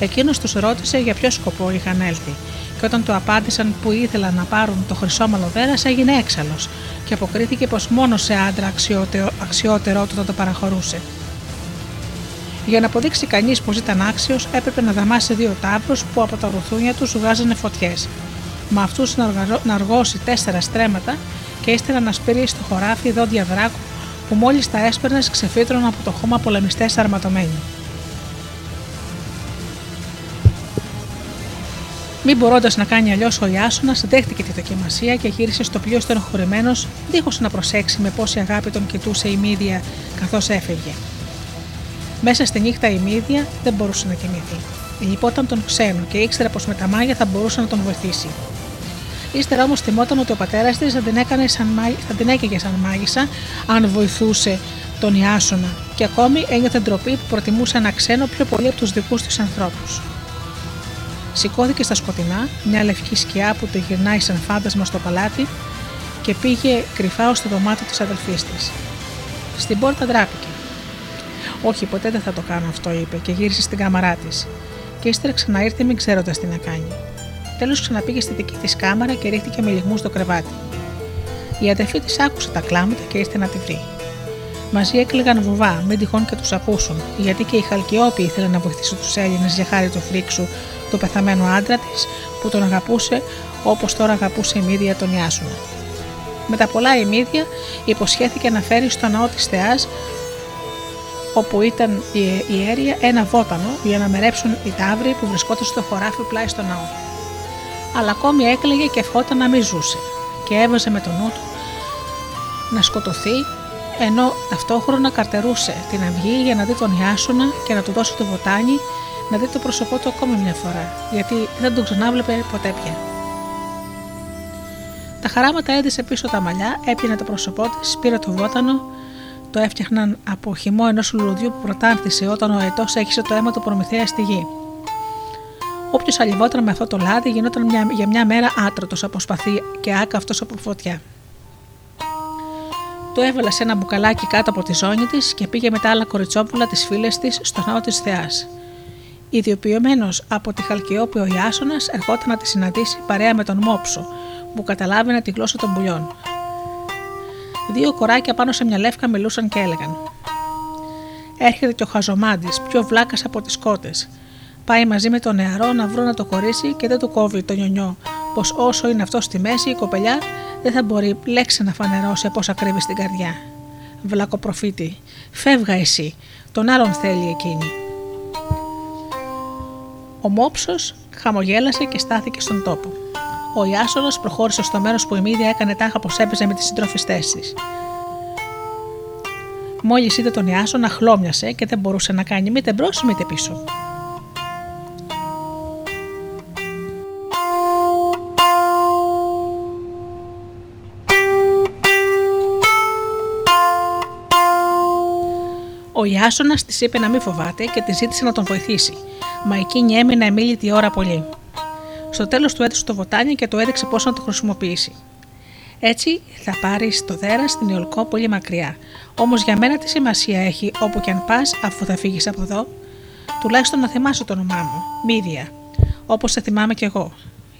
[SPEAKER 2] Εκείνος τους ρώτησε για ποιο σκοπό είχαν έλθει, και όταν του απάντησαν που ήθελαν να πάρουν το χρυσόμαλο δέρας, έγινε έξαλλος και αποκρίθηκε πως μόνος σε άντρα αξιότερο, αξιότερό του θα το παραχωρούσε. Για να αποδείξει κανείς πως ήταν άξιος, έπρεπε να δαμάσει δύο τάβρους που από τα ρουθούνια του βγάζανε φωτιές. Με αυτούς να αργώσει τέσσερα στρέμματα και ύστερα να σπείρει στο χωράφι δόντια δράκου που μόλις τα έσπερνες ξεφύτρωναν από το χώμα πολεμιστές αρματωμένοι. Μην μπορώντας να κάνει αλλιώς, ο Ιάσονα δέχτηκε τη δοκιμασία και γύρισε στο πλοίο στενοχωρημένο, δίχως να προσέξει με πόση αγάπη τον κοιτούσε η μύδια καθώς έφευγε. Μέσα στη νύχτα η μύδια δεν μπορούσε να κοιμηθεί. Λυπόταν τον ξένο και ήξερε πως με τα μάγια θα μπορούσε να τον βοηθήσει. Ύστερα όμως θυμόταν ότι ο πατέρας της θα, την θα την έκαιγε σαν μάγισσα αν βοηθούσε τον Ιάσονα και ακόμη ένιωθε ντροπή που προτιμούσε ένα ξένο πιο πολύ από τους δικούς της ανθρώπους. Σηκώθηκε στα σκοτεινά, μια λευκή σκιά που το γυρνάει σαν φάντασμα στο παλάτι και πήγε κρυφά ως το δωμάτιο της αδελφής της. Στην πόρτα ντράπηκε. Όχι, ποτέ δεν θα το κάνω αυτό, είπε και γύρισε στην κάμαρά της. Και ύστερα ξαναήρθε μην ξέροντας τι να κάνει. Τέλος ξαναπήγε στη δική της κάμαρα και ρίχτηκε με λιγμούς στο κρεβάτι. Η αδελφή της άκουσε τα κλάματα και ήρθε να τη βρει. Μαζί έκλαιγαν βουβά, μην τυχόν και τους ακούσουν, γιατί και η Χαλκιόπη ήθελε να βοηθήσει τους Έλληνες για χάρη του φρίξου του πεθαμένου άντρα της που τον αγαπούσε όπως τώρα αγαπούσε η Μύδια τον Ιάσουνα. Με τα πολλά η Μύδια υποσχέθηκε να φέρει στο ναό της Θεάς όπου ήταν η ιέρια ένα βότανο για να μερέψουν οι τάβροι που βρισκόταν στο χωράφι πλάι στο ναό. Αλλά ακόμη έκλαιγε και ευχόταν να μην ζούσε και έβαζε με τον νου του να σκοτωθεί ενώ ταυτόχρονα καρτερούσε την αυγή για να δει τον Ιάσονα και να του δώσει το βοτάνι να δει το πρόσωπό του ακόμη μια φορά, γιατί δεν τον ξανάβλεπε ποτέ πια. Τα χαράματα έδισε πίσω τα μαλλιά, έπιανε το πρόσωπό της, πήρε το βότανο, το έφτιαχναν από χυμό ενός λουλουδιού που πρωτάρθησε όταν ο αετός έχισε το αίμα του προμηθέα στη γη. Όποιος αλληβόταν με αυτό το λάδι γινόταν μια, για μια μέρα άτρωτος από σπαθί και άκαυτος από φωτιά. Το έβαλε σε ένα μπουκαλάκι κάτω από τη ζώνη της και πήγε με τα άλλα κοριτσόπουλα τη φίλες της στο ναό της Θεάς. Ιδιοποιημένος από τη Χαλκιόπη ο Ιάσονας ερχόταν να τη συναντήσει παρέα με τον Μόψο, που καταλάβαινε τη γλώσσα των πουλιών. Δύο κοράκια πάνω σε μια λεύκα μιλούσαν και έλεγαν: Έρχεται και ο Χαζομάντης, πιο βλάκας από τις κότες. Πάει μαζί με τον νεαρό να βρουν το κορίτσι και δεν του κόβει το νιονιό, πως όσο είναι αυτός στη μέση η κοπελιά δεν θα μπορεί λέξη να φανερώσει πώ ακρίβει στην καρδιά. Βλακοπροφήτη, φεύγα εσύ, τον άλλον θέλει εκείνη. Ο μόψος χαμογέλασε και στάθηκε στον τόπο. Ο Ιάσονα προχώρησε στο μέρος που η Μύδια έκανε τάχα πως έπαιζε με τις συντρόφιστέ της. Μόλις είδε τον Ιάσονα, χλώμιασε και δεν μπορούσε να κάνει μήτε μπρος μήτε πίσω. Ο Ιάσονας της είπε να μην φοβάται και της ζήτησε να τον βοηθήσει, μα εκείνη έμεινε εμίλητη ώρα πολύ. Στο τέλος του έδωσε το βοτάνι και του έδειξε πώς να το χρησιμοποιήσει. Έτσι θα πάρεις το δέρα στην Ιολκό πολύ μακριά. Όμως για μένα τι σημασία έχει όπου και αν πας αφού θα φύγεις από εδώ. Τουλάχιστον να θυμάσαι το όνομά μου, Μύδια, όπως σε θυμάμαι κι εγώ.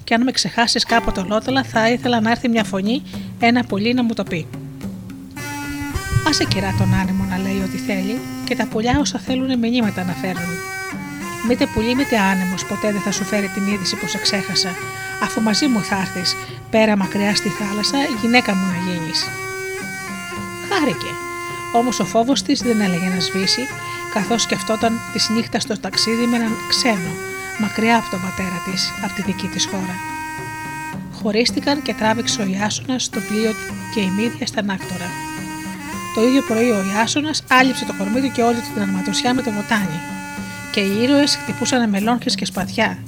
[SPEAKER 2] Και αν με ξεχάσεις κάποτε ολότελα, θα ήθελα να έρθει μια φωνή, ένα πολύ να μου το πει. Άσε κυρά τον άνεμο να λέει ό,τι θέλει και τα πουλιά όσα θέλουν μηνύματα να φέρνουν. Μήτε πουλί, μήτε άνεμος ποτέ δεν θα σου φέρει την είδηση που σε ξέχασα, αφού μαζί μου θα έρθεις πέρα μακριά στη θάλασσα, γυναίκα μου να γίνεις. Χάρηκε. Όμως ο φόβος της δεν έλεγε να σβήσει, καθώς σκεφτόταν τη νύχτα στο ταξίδι με έναν ξένο, μακριά από τον πατέρα της, από τη δική της χώρα. Χωρίστηκαν και τράβηξε ο Ιάσονας στο πλοίο και η μύδια στα νάκτορα. Το ίδιο πρωί ο Ιάσονας άλυψε το κορμί του και όλη την αρματοσιά με το βοτάνι. Και οι ήρωες χτυπούσαν με και σπαθιά,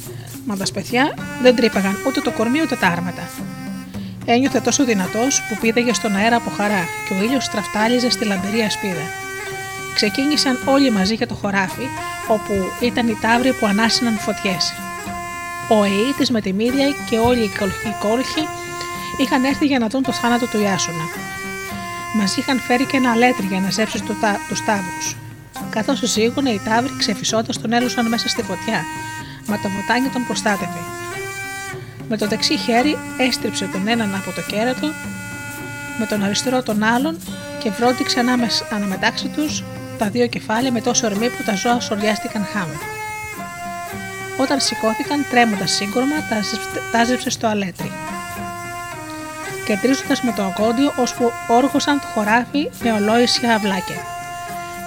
[SPEAKER 2] μα τα σπαθιά δεν τρύπαγαν ούτε το κορμί ούτε τα άρματα. Ένιωθε τόσο δυνατός που πήδαγε στον αέρα από χαρά και ο ήλιος τραφτάλιζε στη λαμπερή ασπίδα. Ξεκίνησαν όλοι μαζί για το χωράφι, όπου ήταν οι τάβροι που ανάσυναν φωτιές. Ο Αιήτης με τη Μύρια και όλοι οι κόλχοι είχαν έρθει για να δουν το θάνατο του Ιάσονα. Μας είχαν φέρει και ένα αλέτρι για να ζέψει τους τάβρου. Καθώς ζήγωνε, οι τάβροι ξεφυσώντας τον έλουσαν μέσα στη φωτιά, μα το βοτάνι τον προστάτευε. Με το δεξί χέρι έστριψε τον έναν από το κέρατο, με τον αριστερό τον άλλον και βρόντιξε αναμετάξι τους τα δύο κεφάλια με τόσο ορμή που τα ζώα σοριάστηκαν χάμω. Όταν σηκώθηκαν τρέμοντας σύγκρομα, τα ζέψε στο αλέτρι. Κεντρίζοντας με το αγκόντιο, ώσπου όργωσαν το χωράφι με ολόησια αυλάκια.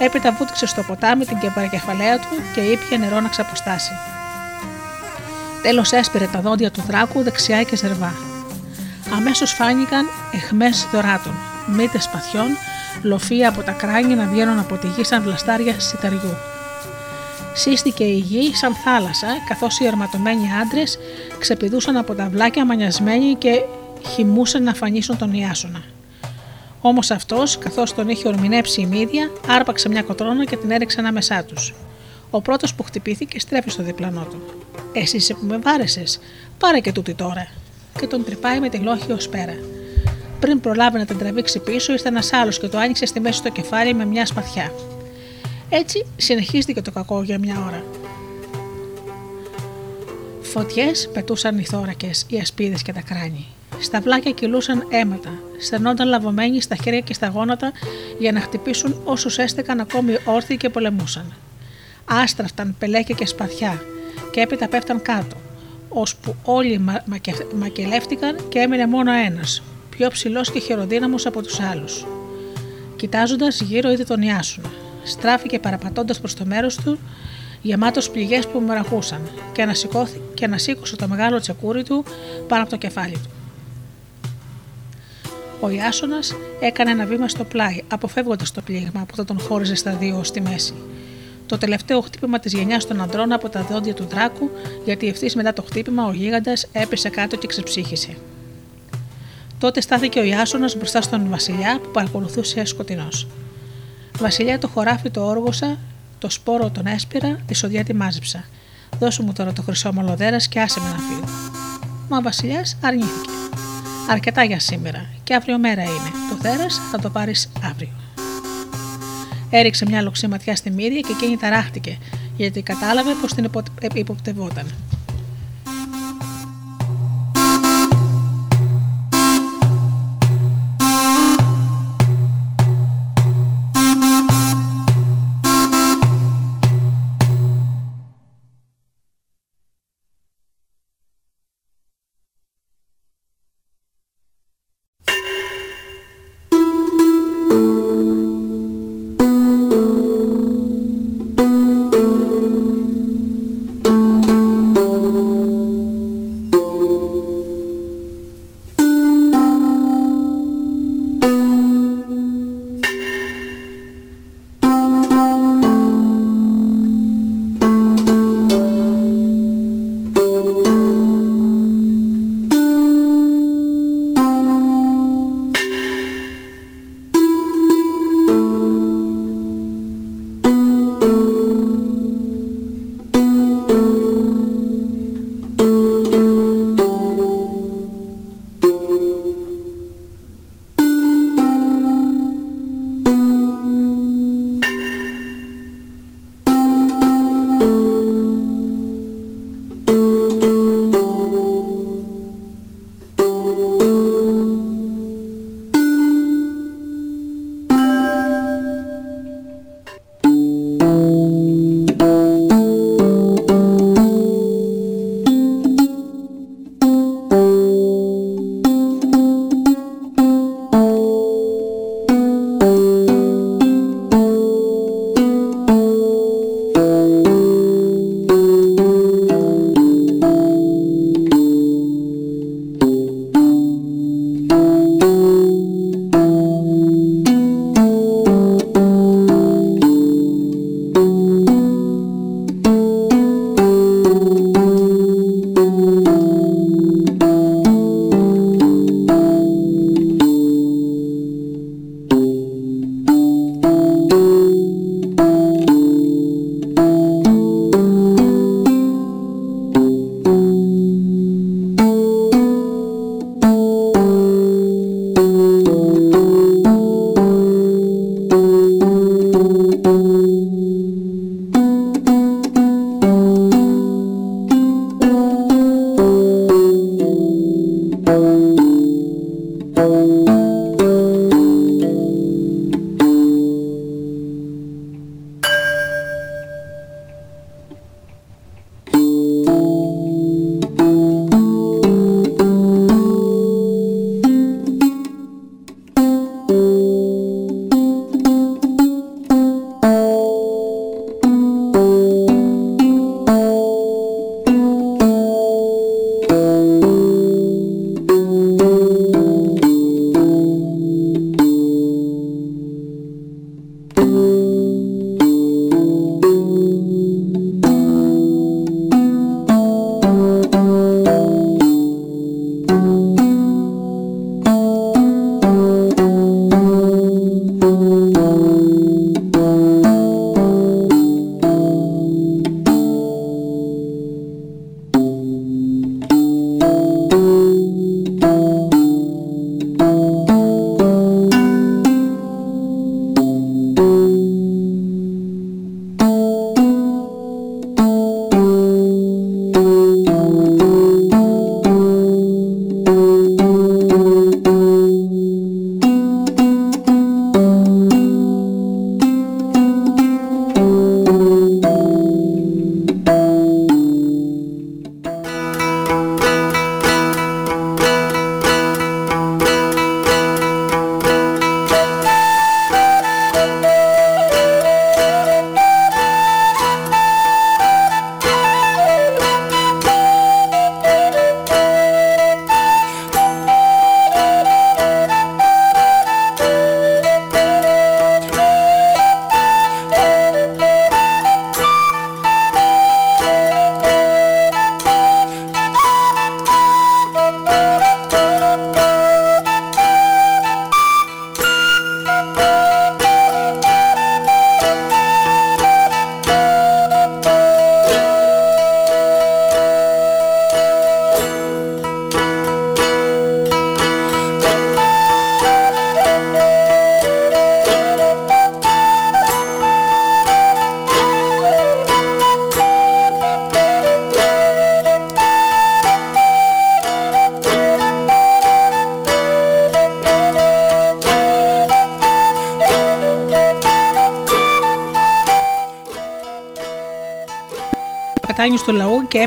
[SPEAKER 2] Έπειτα βούτυξε στο ποτάμι την παρακεφαλαία του και ήπια νερό να ξαποστάσει. Τέλος έσπηρε τα δόντια του δράκου δεξιά και ζερβά. Αμέσως φάνηκαν εχμές δωράτων, μύτες σπαθιών, λοφεία από τα κράνια να βγαίνουν από τη γη σαν βλαστάρια σιταριού. Σύστηκε η γη σαν θάλασσα, καθώς οι αρματωμένοι άντρες ξεπηδούσαν από τα βλάκια μανιασμένοι και χυμούσαν να φανίσουν τον Ιάσονα. Όμως αυτός, καθώς τον είχε ορμηνέψει η μύδια, άρπαξε μια κοτρόνα και την έριξε ανάμεσά τους. Ο πρώτος που χτυπήθηκε στρέφει στο διπλανό του. Εσύ είσαι που με βάρεσες, πάρε και τούτη τώρα. Και τον τρυπάει με τη λόχη ως πέρα. Πριν προλάβει να την τραβήξει πίσω, ήρθε ένας άλλος και το άνοιξε στη μέση στο κεφάλι με μια σπαθιά. Έτσι συνεχίστηκε το κακό για μια ώρα. Φωτιές πετούσαν οι θώρακες, οι ασπίδες και τα κράνη. Στα βλάκια κυλούσαν αίματα, στενόταν λαβωμένοι στα χέρια και στα γόνατα για να χτυπήσουν όσους έστεκαν ακόμη όρθιοι και πολεμούσαν. Άστραφταν πελέκια και σπαθιά και έπειτα πέφταν κάτω, ώσπου όλοι μα, μακελεύτηκαν και έμεινε μόνο ένας, πιο ψηλός και χειροδύναμος από τους άλλους. Κοιτάζοντας γύρω είδε τον Ιάσουνα. Στράφηκε παραπατώντας προς το μέρος του, γεμάτος πληγές που μεραχούσαν, και και ανασήκωσε το μεγάλο τσεκούρι του πάνω από το κεφάλι του. Ο Ιάσονας έκανε ένα βήμα στο πλάι, αποφεύγοντας το πλήγμα που θα τον χώριζε στα δύο στη μέση. Το τελευταίο χτύπημα της γενιάς των ανδρών από τα δόντια του δράκου, γιατί ευθύς μετά το χτύπημα ο γίγαντας έπεσε κάτω και ξεψύχησε. Τότε στάθηκε ο Ιάσονας μπροστά στον Βασιλιά που παρακολουθούσε σκοτεινός. Βασιλιά το χωράφι το όργωσα, το σπόρο τον έσπηρα, τη σοδιά τη μάζεψα. Δώσου μου τώρα το χρυσό μολοδέρας και άσε με να φύγω. Μα ο Βασιλιάς αρνήθηκε. Αρκετά για σήμερα και αύριο μέρα είναι. Το θέρας θα το πάρεις αύριο. Έριξε μια λοξή ματιά στη μύρια και εκείνη ταράχτηκε γιατί κατάλαβε πως την υποπτευόταν.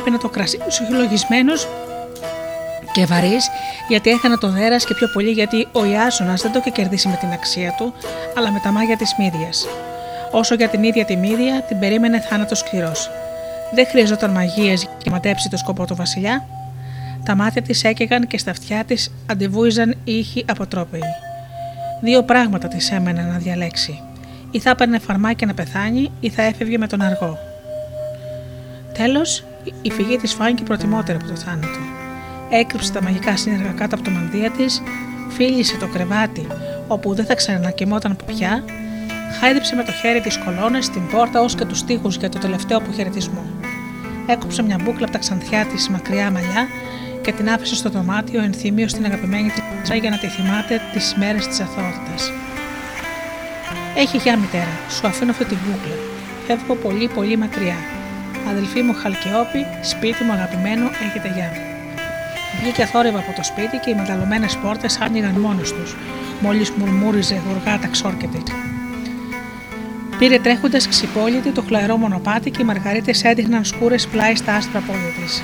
[SPEAKER 2] Του λαού και έπαιρνε το κρασί του συλλογισμένος και βαρύς, γιατί έχανε το δέρα και πιο πολύ γιατί ο Ιάσονας δεν το είχε κερδίσει με την αξία του, αλλά με τα μάγια της μύδιας. Όσο για την ίδια τη μύδια, την περίμενε θάνατος σκληρός. Δεν χρειαζόταν μαγείες για να ματέψει το σκοπό του Βασιλιά. Τα μάτια της έκαιγαν και στα αυτιά της αντιβούιζαν ήχοι αποτρόπαιοι. Δύο πράγματα της έμεναν να διαλέξει. Ή θα έπαιρνε φαρμάκια να πεθάνει, ή θα έφευγε με τον αργό. Τέλος, η φυγή της φάνηκε προτιμότερη από το θάνατο. Έκρυψε τα μαγικά σύνεργα κάτω από το μανδύα της, φίλησε το κρεβάτι όπου δεν θα ξανακοιμόταν πια, χάιδεψε με το χέρι τι κολόνε, την πόρτα ως και τους τοίχου για το τελευταίο αποχαιρετισμό. Έκοψε μια μπούκλα από τα ξανθιά της μακριά μαλλιά και την άφησε στο δωμάτιο ενθύμιο στην αγαπημένη της για να τη θυμάται τις μέρες της αθωότητα. Έχει γεια μητέρα, σου αφήνω αυτή τη μπούκλα. Φεύγω πολύ πολύ μακριά. Αδελφή μου Χαλκιόπη, σπίτι μου αγαπημένο, έχετε γεια. Βγήκε αθόρυβα από το σπίτι και οι μεταλλωμένε πόρτες άνοιγαν μόνες τους, μόλις μουρμούριζε γοργά τα ξόρκετη. Πήρε τρέχοντας ξυπόλυτη το χλαρό μονοπάτι και οι μαργαρίτες έδειχναν σκούρες πλάι στα άστρα πόδια της.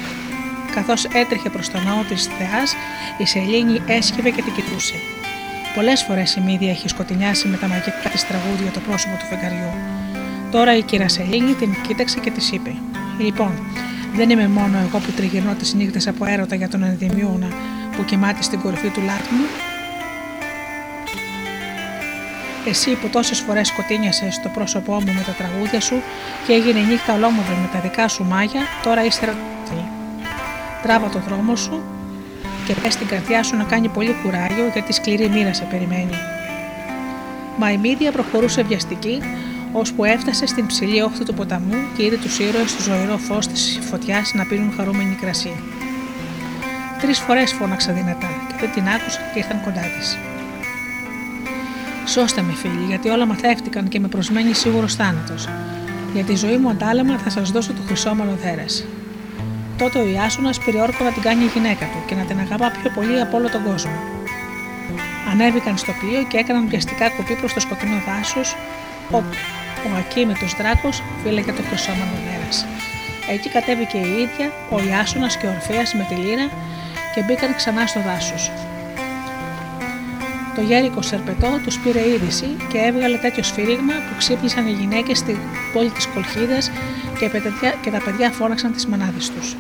[SPEAKER 2] Καθώς έτρεχε προς τον ναό της Θεάς, η Σελήνη έσχευε και την κοιτούσε. Πολλές φορές η μύδια έχει σκοτεινιάσει με τα μαγικά της τραγούδια το πρόσωπο του φεγγαριού. Τώρα η κυρία Σελήνη την κοίταξε και της είπε: Λοιπόν, δεν είμαι μόνο εγώ που τριγυρνώ τις νύχτες από έρωτα για τον ενδημιούνα που κοιμάται στην κορυφή του λάτμου. Εσύ που τόσες φορές σκοτίνιασες στο πρόσωπό μου με τα τραγούδια σου και έγινε η νύχτα ολόμορφη με τα δικά σου μάγια, τώρα είσαι ερωτή. Τράβα το δρόμο σου και πες την καρδιά σου να κάνει πολύ κουράγιο γιατί σκληρή μοίρα σε περιμένει. Μα η μύδια προχωρούσε βιαστική, ώσπου έφτασε στην ψηλή όχθη του ποταμού και είδε τους ήρωες στο ζωηρό φως της φωτιάς να πίνουν χαρούμενη κρασί. Τρεις φορές φώναξα δυνατά και δεν την άκουσα και ήρθαν κοντά της. Σώστε με, φίλοι, γιατί όλα μαθεύτηκαν και με προσμένει σίγουρος θάνατος. Για τη ζωή μου αντάλλαγμα θα σας δώσω το χρυσόμαλο δέρα. Τότε ο Ιάσονα πήρε όρκο να την κάνει η γυναίκα του και να την αγαπά πιο πολύ από όλο τον κόσμο. Ανέβηκαν στο πλοίο και έκαναν βιαστικά κουπί προς το σκοτεινό δάσος, όπου ο ακίμητος δράκος φύλεγε το χρυσόμαλο δέρα. Εκεί κατέβηκε η ίδια, ο Ιάσονας και ο Ορφαία με τη λύρα και μπήκαν ξανά στο δάσος. Το γέρικο Σερπετό τους πήρε είδηση και έβγαλε τέτοιο σφύριγμα που ξύπνησαν οι γυναίκες στην πόλη της Κολχίδας και, και τα παιδιά φώναξαν τις μανάδε τους.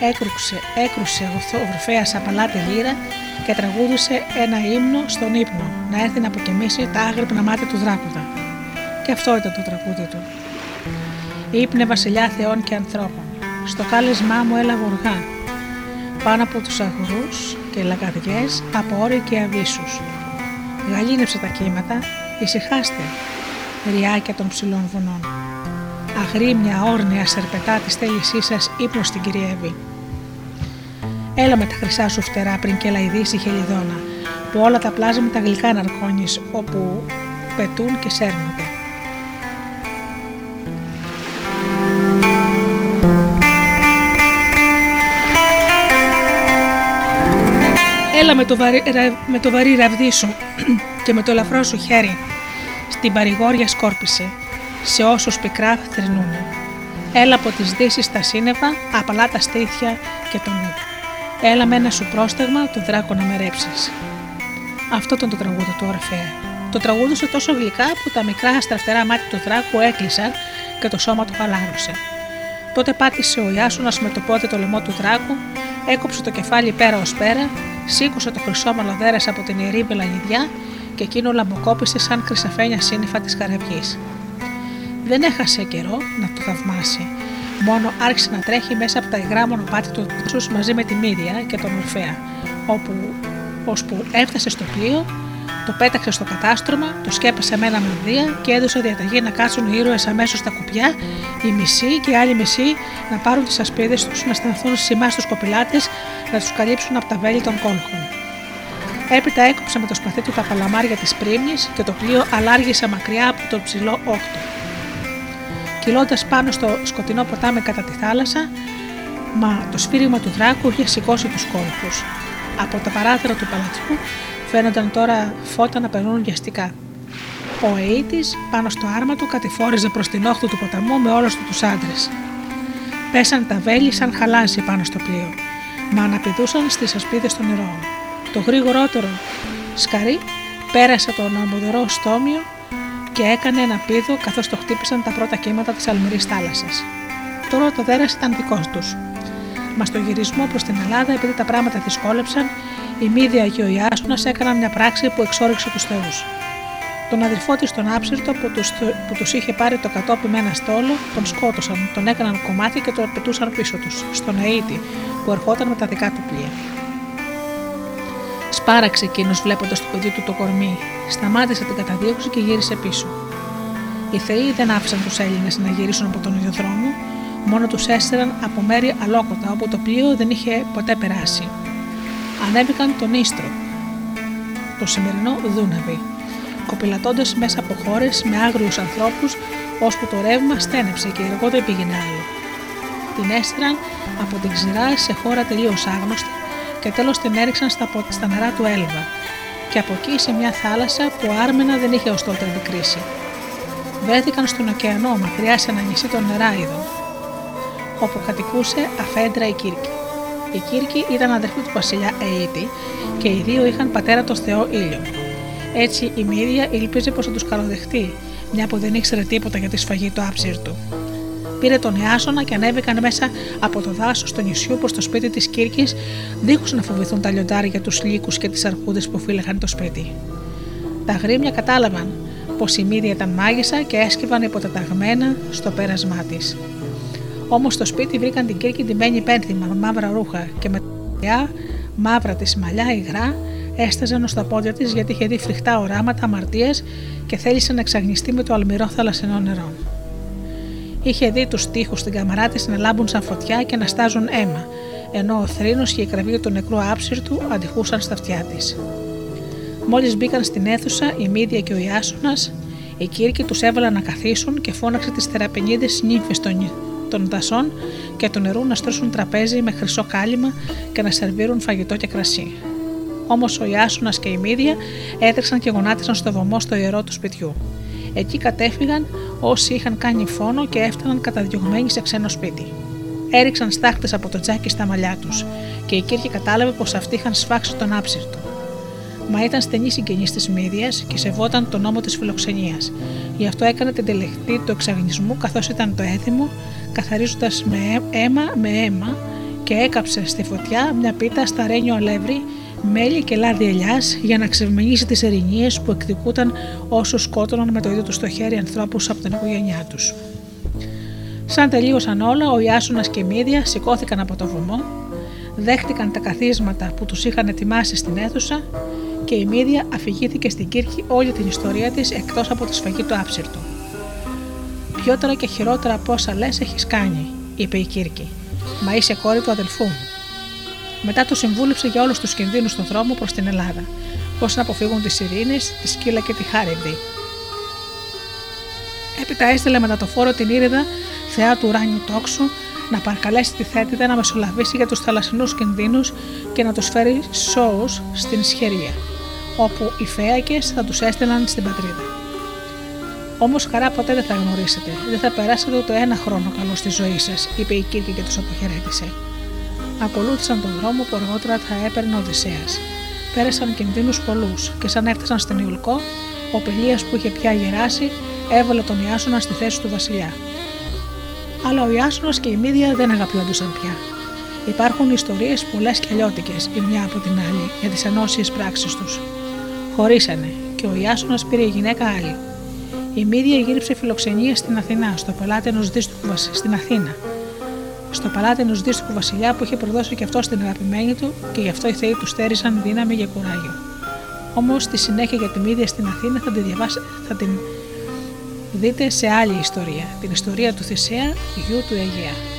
[SPEAKER 2] Έκρουξε, έκρουσε ο Ορφαία απαλά τη λύρα και τραγούδισε ένα ύμνο στον ύπνο να έρθει να αποκοιμήσει τα άγρυπνα μάτια του δράκουδα. Και αυτό ήταν το τραγούδι του. Ήπνε βασιλιά θεών και ανθρώπων. Στο κάλεσμά μου έλα γοργά. Πάνω από τους αγρούς και λαγαδιές από όρη και αβύσους. Γαλήνεψε τα κύματα, ησυχάστε, ριάκια των ψηλών βουνών. Αγρίμια όρνια σερπετά τη θέλησή σας ύπνο στην κυριεύει. Έλα με τα χρυσά σου φτερά πριν και λαϊδίσει η χελιδόνα, που όλα τα πλάσματα γλυκά ναρκώνεις, όπου πετούν και σέρνονται. Έλα με το, βαρύ, με το βαρύ ραβδί σου *clears throat* και με το ελαφρό σου χέρι στην παρηγόρια σκόρπισε, σε όσους πικρά θρυνούν. Έλα από τις δύσεις τα σύννεφα, απαλά τα στήθια και τον νου. Έλα με ένα σου πρόσταγμα του δράκο να με Αυτό ήταν το τραγούδι του Ορφέα. Το τραγούδισε τόσο γλυκά που τα μικρά στραφτερά μάτια του δράκου έκλεισαν και το σώμα του χαλάρωσε. Τότε πάτησε ο Ιάσουνας με το πόδι το λαιμό του δράκου, έκοψε το κεφάλι πέρα ως πέρα, σήκωσε το χρυσό μαλοδέρας από την ιερή βελανιδιά και εκείνο λαμποκόπησε σαν χρυσαφένια σύννεφα της καραβιής. Δεν έχασε καιρό να το θαυμάσει. Μόνο άρχισε να τρέχει μέσα από τα υγρά μονοπάτια του δάσου μαζί με τη Μύρια και τον Ορφαία, όπου ώσπου έφτασε στο πλοίο, το πέταξε στο κατάστρωμα, το σκέπασε με ένα μανδύα και έδωσε διαταγή να κάτσουν οι ήρωες αμέσως στα κουπιά, οι μισοί και οι άλλοι μισοί να πάρουν τις ασπίδες τους, να σταθούν σημά στου κοπηλάτες, να τους καλύψουν από τα βέλη των κόλχων. Έπειτα έκοψε με το σπαθί του τα παλαμάρια της πρίμνης και το πλοίο αλάργησε μακριά από το ψηλό όχτο κυλώντας πάνω στο σκοτεινό ποτάμι κατά τη θάλασσα, μα το σφύριγμα του δράκου είχε σηκώσει τους κόλπους. Από τα παράθυρα του παλατιού φαίνονταν τώρα φώτα να περνούν βιαστικά. Ο Αίτης πάνω στο άρμα του κατηφόριζε προς την όχθη του ποταμού με όλους του άντρες. Πέσαν τα βέλη σαν χαλάζι πάνω στο πλοίο, μα αναπηδούσαν στις ασπίδες των νερών. Το γρήγορότερο σκαρί πέρασε τον αμμουδερό στόμιο και έκανε ένα πίδο καθώς το χτύπησαν τα πρώτα κύματα της αλμυρής θάλασσας. Τώρα το δέρας ήταν δικός τους. Μας στο γυρισμό προς την Ελλάδα, επειδή τα πράγματα δυσκόλεψαν, η Μίδια και ο Ιάσονας έκαναν μια πράξη που εξόριξε τους Θεούς. Τον αδερφό της, τον Άψυρτο, που τους που τους είχε πάρει το κατόπι με ένα στόλο, τον σκότωσαν, τον έκαναν κομμάτι και τον πετούσαν πίσω τους, στον Αίτη, που ερχόταν με τα δικά του πλοία. Σπάραξε εκείνος βλέποντας το παιδί του το κορμί, σταμάτησε την καταδίωξη και γύρισε πίσω. Οι Θεοί δεν άφησαν τους Έλληνες να γυρίσουν από τον ίδιο δρόμο, μόνο τους έστεραν από μέρη αλόκοτα όπου το πλοίο δεν είχε ποτέ περάσει. Ανέβηκαν τον Ίστρο, το σημερινό Δούναβι, κοπηλατώντας μέσα από χώρες με άγριους ανθρώπους, ώσπου το ρεύμα στένεψε και η εργό δεν πήγαινε άλλο. Την έστραν από την ξηρά σε χώρα τελείως άγνωστη και τέλος την έριξαν στα, στα νερά του Έλβα, και από εκεί σε μια θάλασσα που άρμενα δεν είχε ως τότε αντικρίσει. Βρέθηκαν στον ωκεανό μακριά σε ένα νησί των Νεράιδων, όπου κατοικούσε αφέντρα η Κύρκη. Η Κύρκη ήταν αδερφή του βασιλιά Αίτη και οι δύο είχαν πατέρα το Θεό ήλιο. Έτσι η Μύρια ήλπιζε πως θα τους καλοδεχτεί, μια που δεν ήξερε τίποτα για τη σφαγή του άψυρτου. Πήρε τον Ιάσονα και ανέβηκαν μέσα από το δάσος στο νησιού προς το σπίτι της Κύρκης, δίχως να φοβηθούν τα λιοντάρια, τους λύκους και τις αρχούδες που φύλαγαν το σπίτι. Τα γρήμια κατάλαβαν πως η Μύρια ήταν μάγισσα και έσκυβαν υποτεταγμένα στο πέρασμά της. Όμως στο σπίτι βρήκαν την Κύρκη ντυμένη πένθυμα με μαύρα ρούχα και με τα μαύρα της μαλλιά υγρά έσταζαν στα πόδια της γιατί είχε δει φρικτά οράματα αμαρτία και θέλησε να εξαγνιστεί με το αλμυρό θαλασσινό νερό. Είχε δει τους τοίχου στην καμαρά της να λάμπουν σαν φωτιά και να στάζουν αίμα, ενώ ο θρήνος και η κραυγή του νεκρού άψυρτου αντιχούσαν στα αυτιά της. Μόλις μπήκαν στην αίθουσα, η Μίδια και ο Ιάσονας, οι Κύρκοι τους έβαλαν να καθίσουν και φώναξε τις θεραπενίδε νύμφες των, των δασών και του νερού να στρώσουν τραπέζι με χρυσό κάλυμα και να σερβίρουν φαγητό και κρασί. Όμως ο Ιάσονας και η Μίδια έτρεξαν και γονάτισαν στο βωμό στο ιερό του σπιτιού. Εκεί κατέφυγαν όσοι είχαν κάνει φόνο και έφταναν καταδιωγμένοι σε ξένο σπίτι. Έριξαν στάχτες από το τζάκι στα μαλλιά τους και η Κύρκη κατάλαβε πως αυτοί είχαν σφάξει τον άψυρτο. Μα ήταν στενή συγγενή της Μύδια και σεβόταν τον νόμο της φιλοξενίας. Γι' αυτό έκανε την τελεχτή του εξαγνισμού καθώς ήταν το έθιμο, καθαρίζοντας με αίμα με αίμα και έκαψε στη φωτιά μια πίτα στα ρένιο αλεύρι μέλι και λάδι ελιάς για να ξεμενήσει τις ερηνίες που εκδικούταν όσο σκότωναν με το ίδιο τους στο χέρι ανθρώπους από την οικογένειά τους. Σαν τελείωσαν όλα, ο Ιάσονας και η Μίδια σηκώθηκαν από το βωμό, δέχτηκαν τα καθίσματα που τους είχαν ετοιμάσει στην αίθουσα και η Μίδια αφηγήθηκε στην Κύρκη όλη την ιστορία της εκτός από τη σφαγή του άψυρτου. Πιότερα και χειρότερα από όσα λες έχεις κάνει, είπε η Κύρκη. Μα είσαι κόρη του αδελφού μου. Μετά το συμβούλεψε για όλους τους κινδύνους στον δρόμο προς την Ελλάδα. Πώς να αποφύγουν τις ειρήνες, τη σκύλα και τη χάρινδη. Έπειτα έστειλε μετά το φόρο την Ήρυδα, θεά του ουράνιου τόξου, να παρακαλέσει τη Θέτιδα να μεσολαβήσει για τους θαλασσινούς κινδύνους και να τους φέρει σώους στην Σχερία, όπου οι φέακες θα τους έστελναν στην πατρίδα. Όμως χαρά ποτέ δεν θα γνωρίσετε, δεν θα περάσετε ούτε ένα χρόνο καλό στη ζωή σας, είπε η Κύρκη και τους αποχαιρέτησε ακολούθησαν τον δρόμο που αργότερα θα έπαιρνε ο Οδυσσέας. Πέρασαν κινδύνους πολλούς και σαν έφτασαν στην Ιουλκό, ο Πελίας που είχε πια γεράσει έβαλε τον Ιάσονα στη θέση του βασιλιά. Αλλά ο Ιάσονας και η Μίδια δεν αγαπιόντουσαν πια. Υπάρχουν ιστορίες πολλές και αλλιώτικες η μια από την άλλη για τις ανώσιες πράξεις τους. Χωρίσανε και ο Ιάσονας πήρε γυναίκα άλλη. Η Μίδια γύριψε φιλοξενία στην Αθηνά, στο παλάτι ενό δύστιχου στην Αθήνα, στο παλάτι ενός δύστιχου βασιλιά που είχε προδώσει και αυτό στην αγαπημένη του και γι' αυτό οι θεοί του στέρισαν δύναμη για κουράγιο. Όμως στη συνέχεια για τη μύδια στην Αθήνα θα την, διαβάσει, θα την δείτε σε άλλη ιστορία, την ιστορία του Θησέα, γιου του Αιγαία.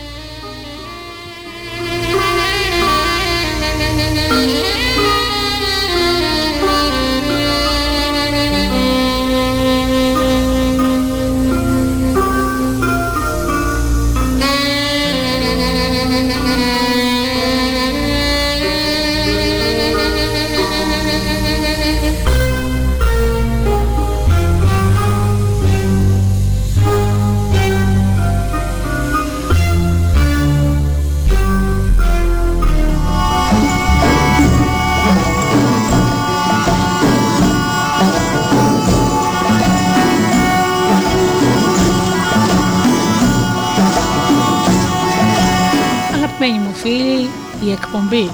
[SPEAKER 2] Η εκπομπή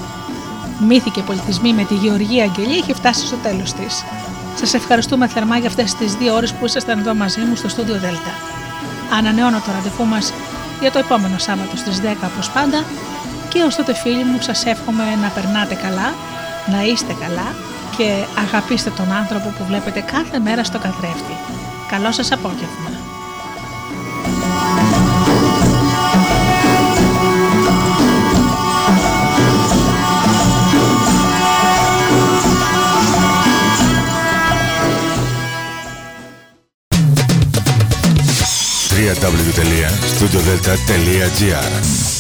[SPEAKER 2] Μύθοι και πολιτισμοί με τη Γεωργία Αγγελή έχει φτάσει στο τέλος της. Σας ευχαριστούμε θερμά για αυτές τις δύο ώρες που ήσασταν εδώ μαζί μου στο στούντιο Δέλτα. Ανανεώνω το ραντεβού μας για το επόμενο Σάββατο στις 10 όπως πάντα και ως τότε φίλοι μου σας εύχομαι να περνάτε καλά, να είστε καλά και αγαπήστε τον άνθρωπο που βλέπετε κάθε μέρα στο καθρέφτη. Καλό σας απόγευμα.
[SPEAKER 1] www.studiodelta.gr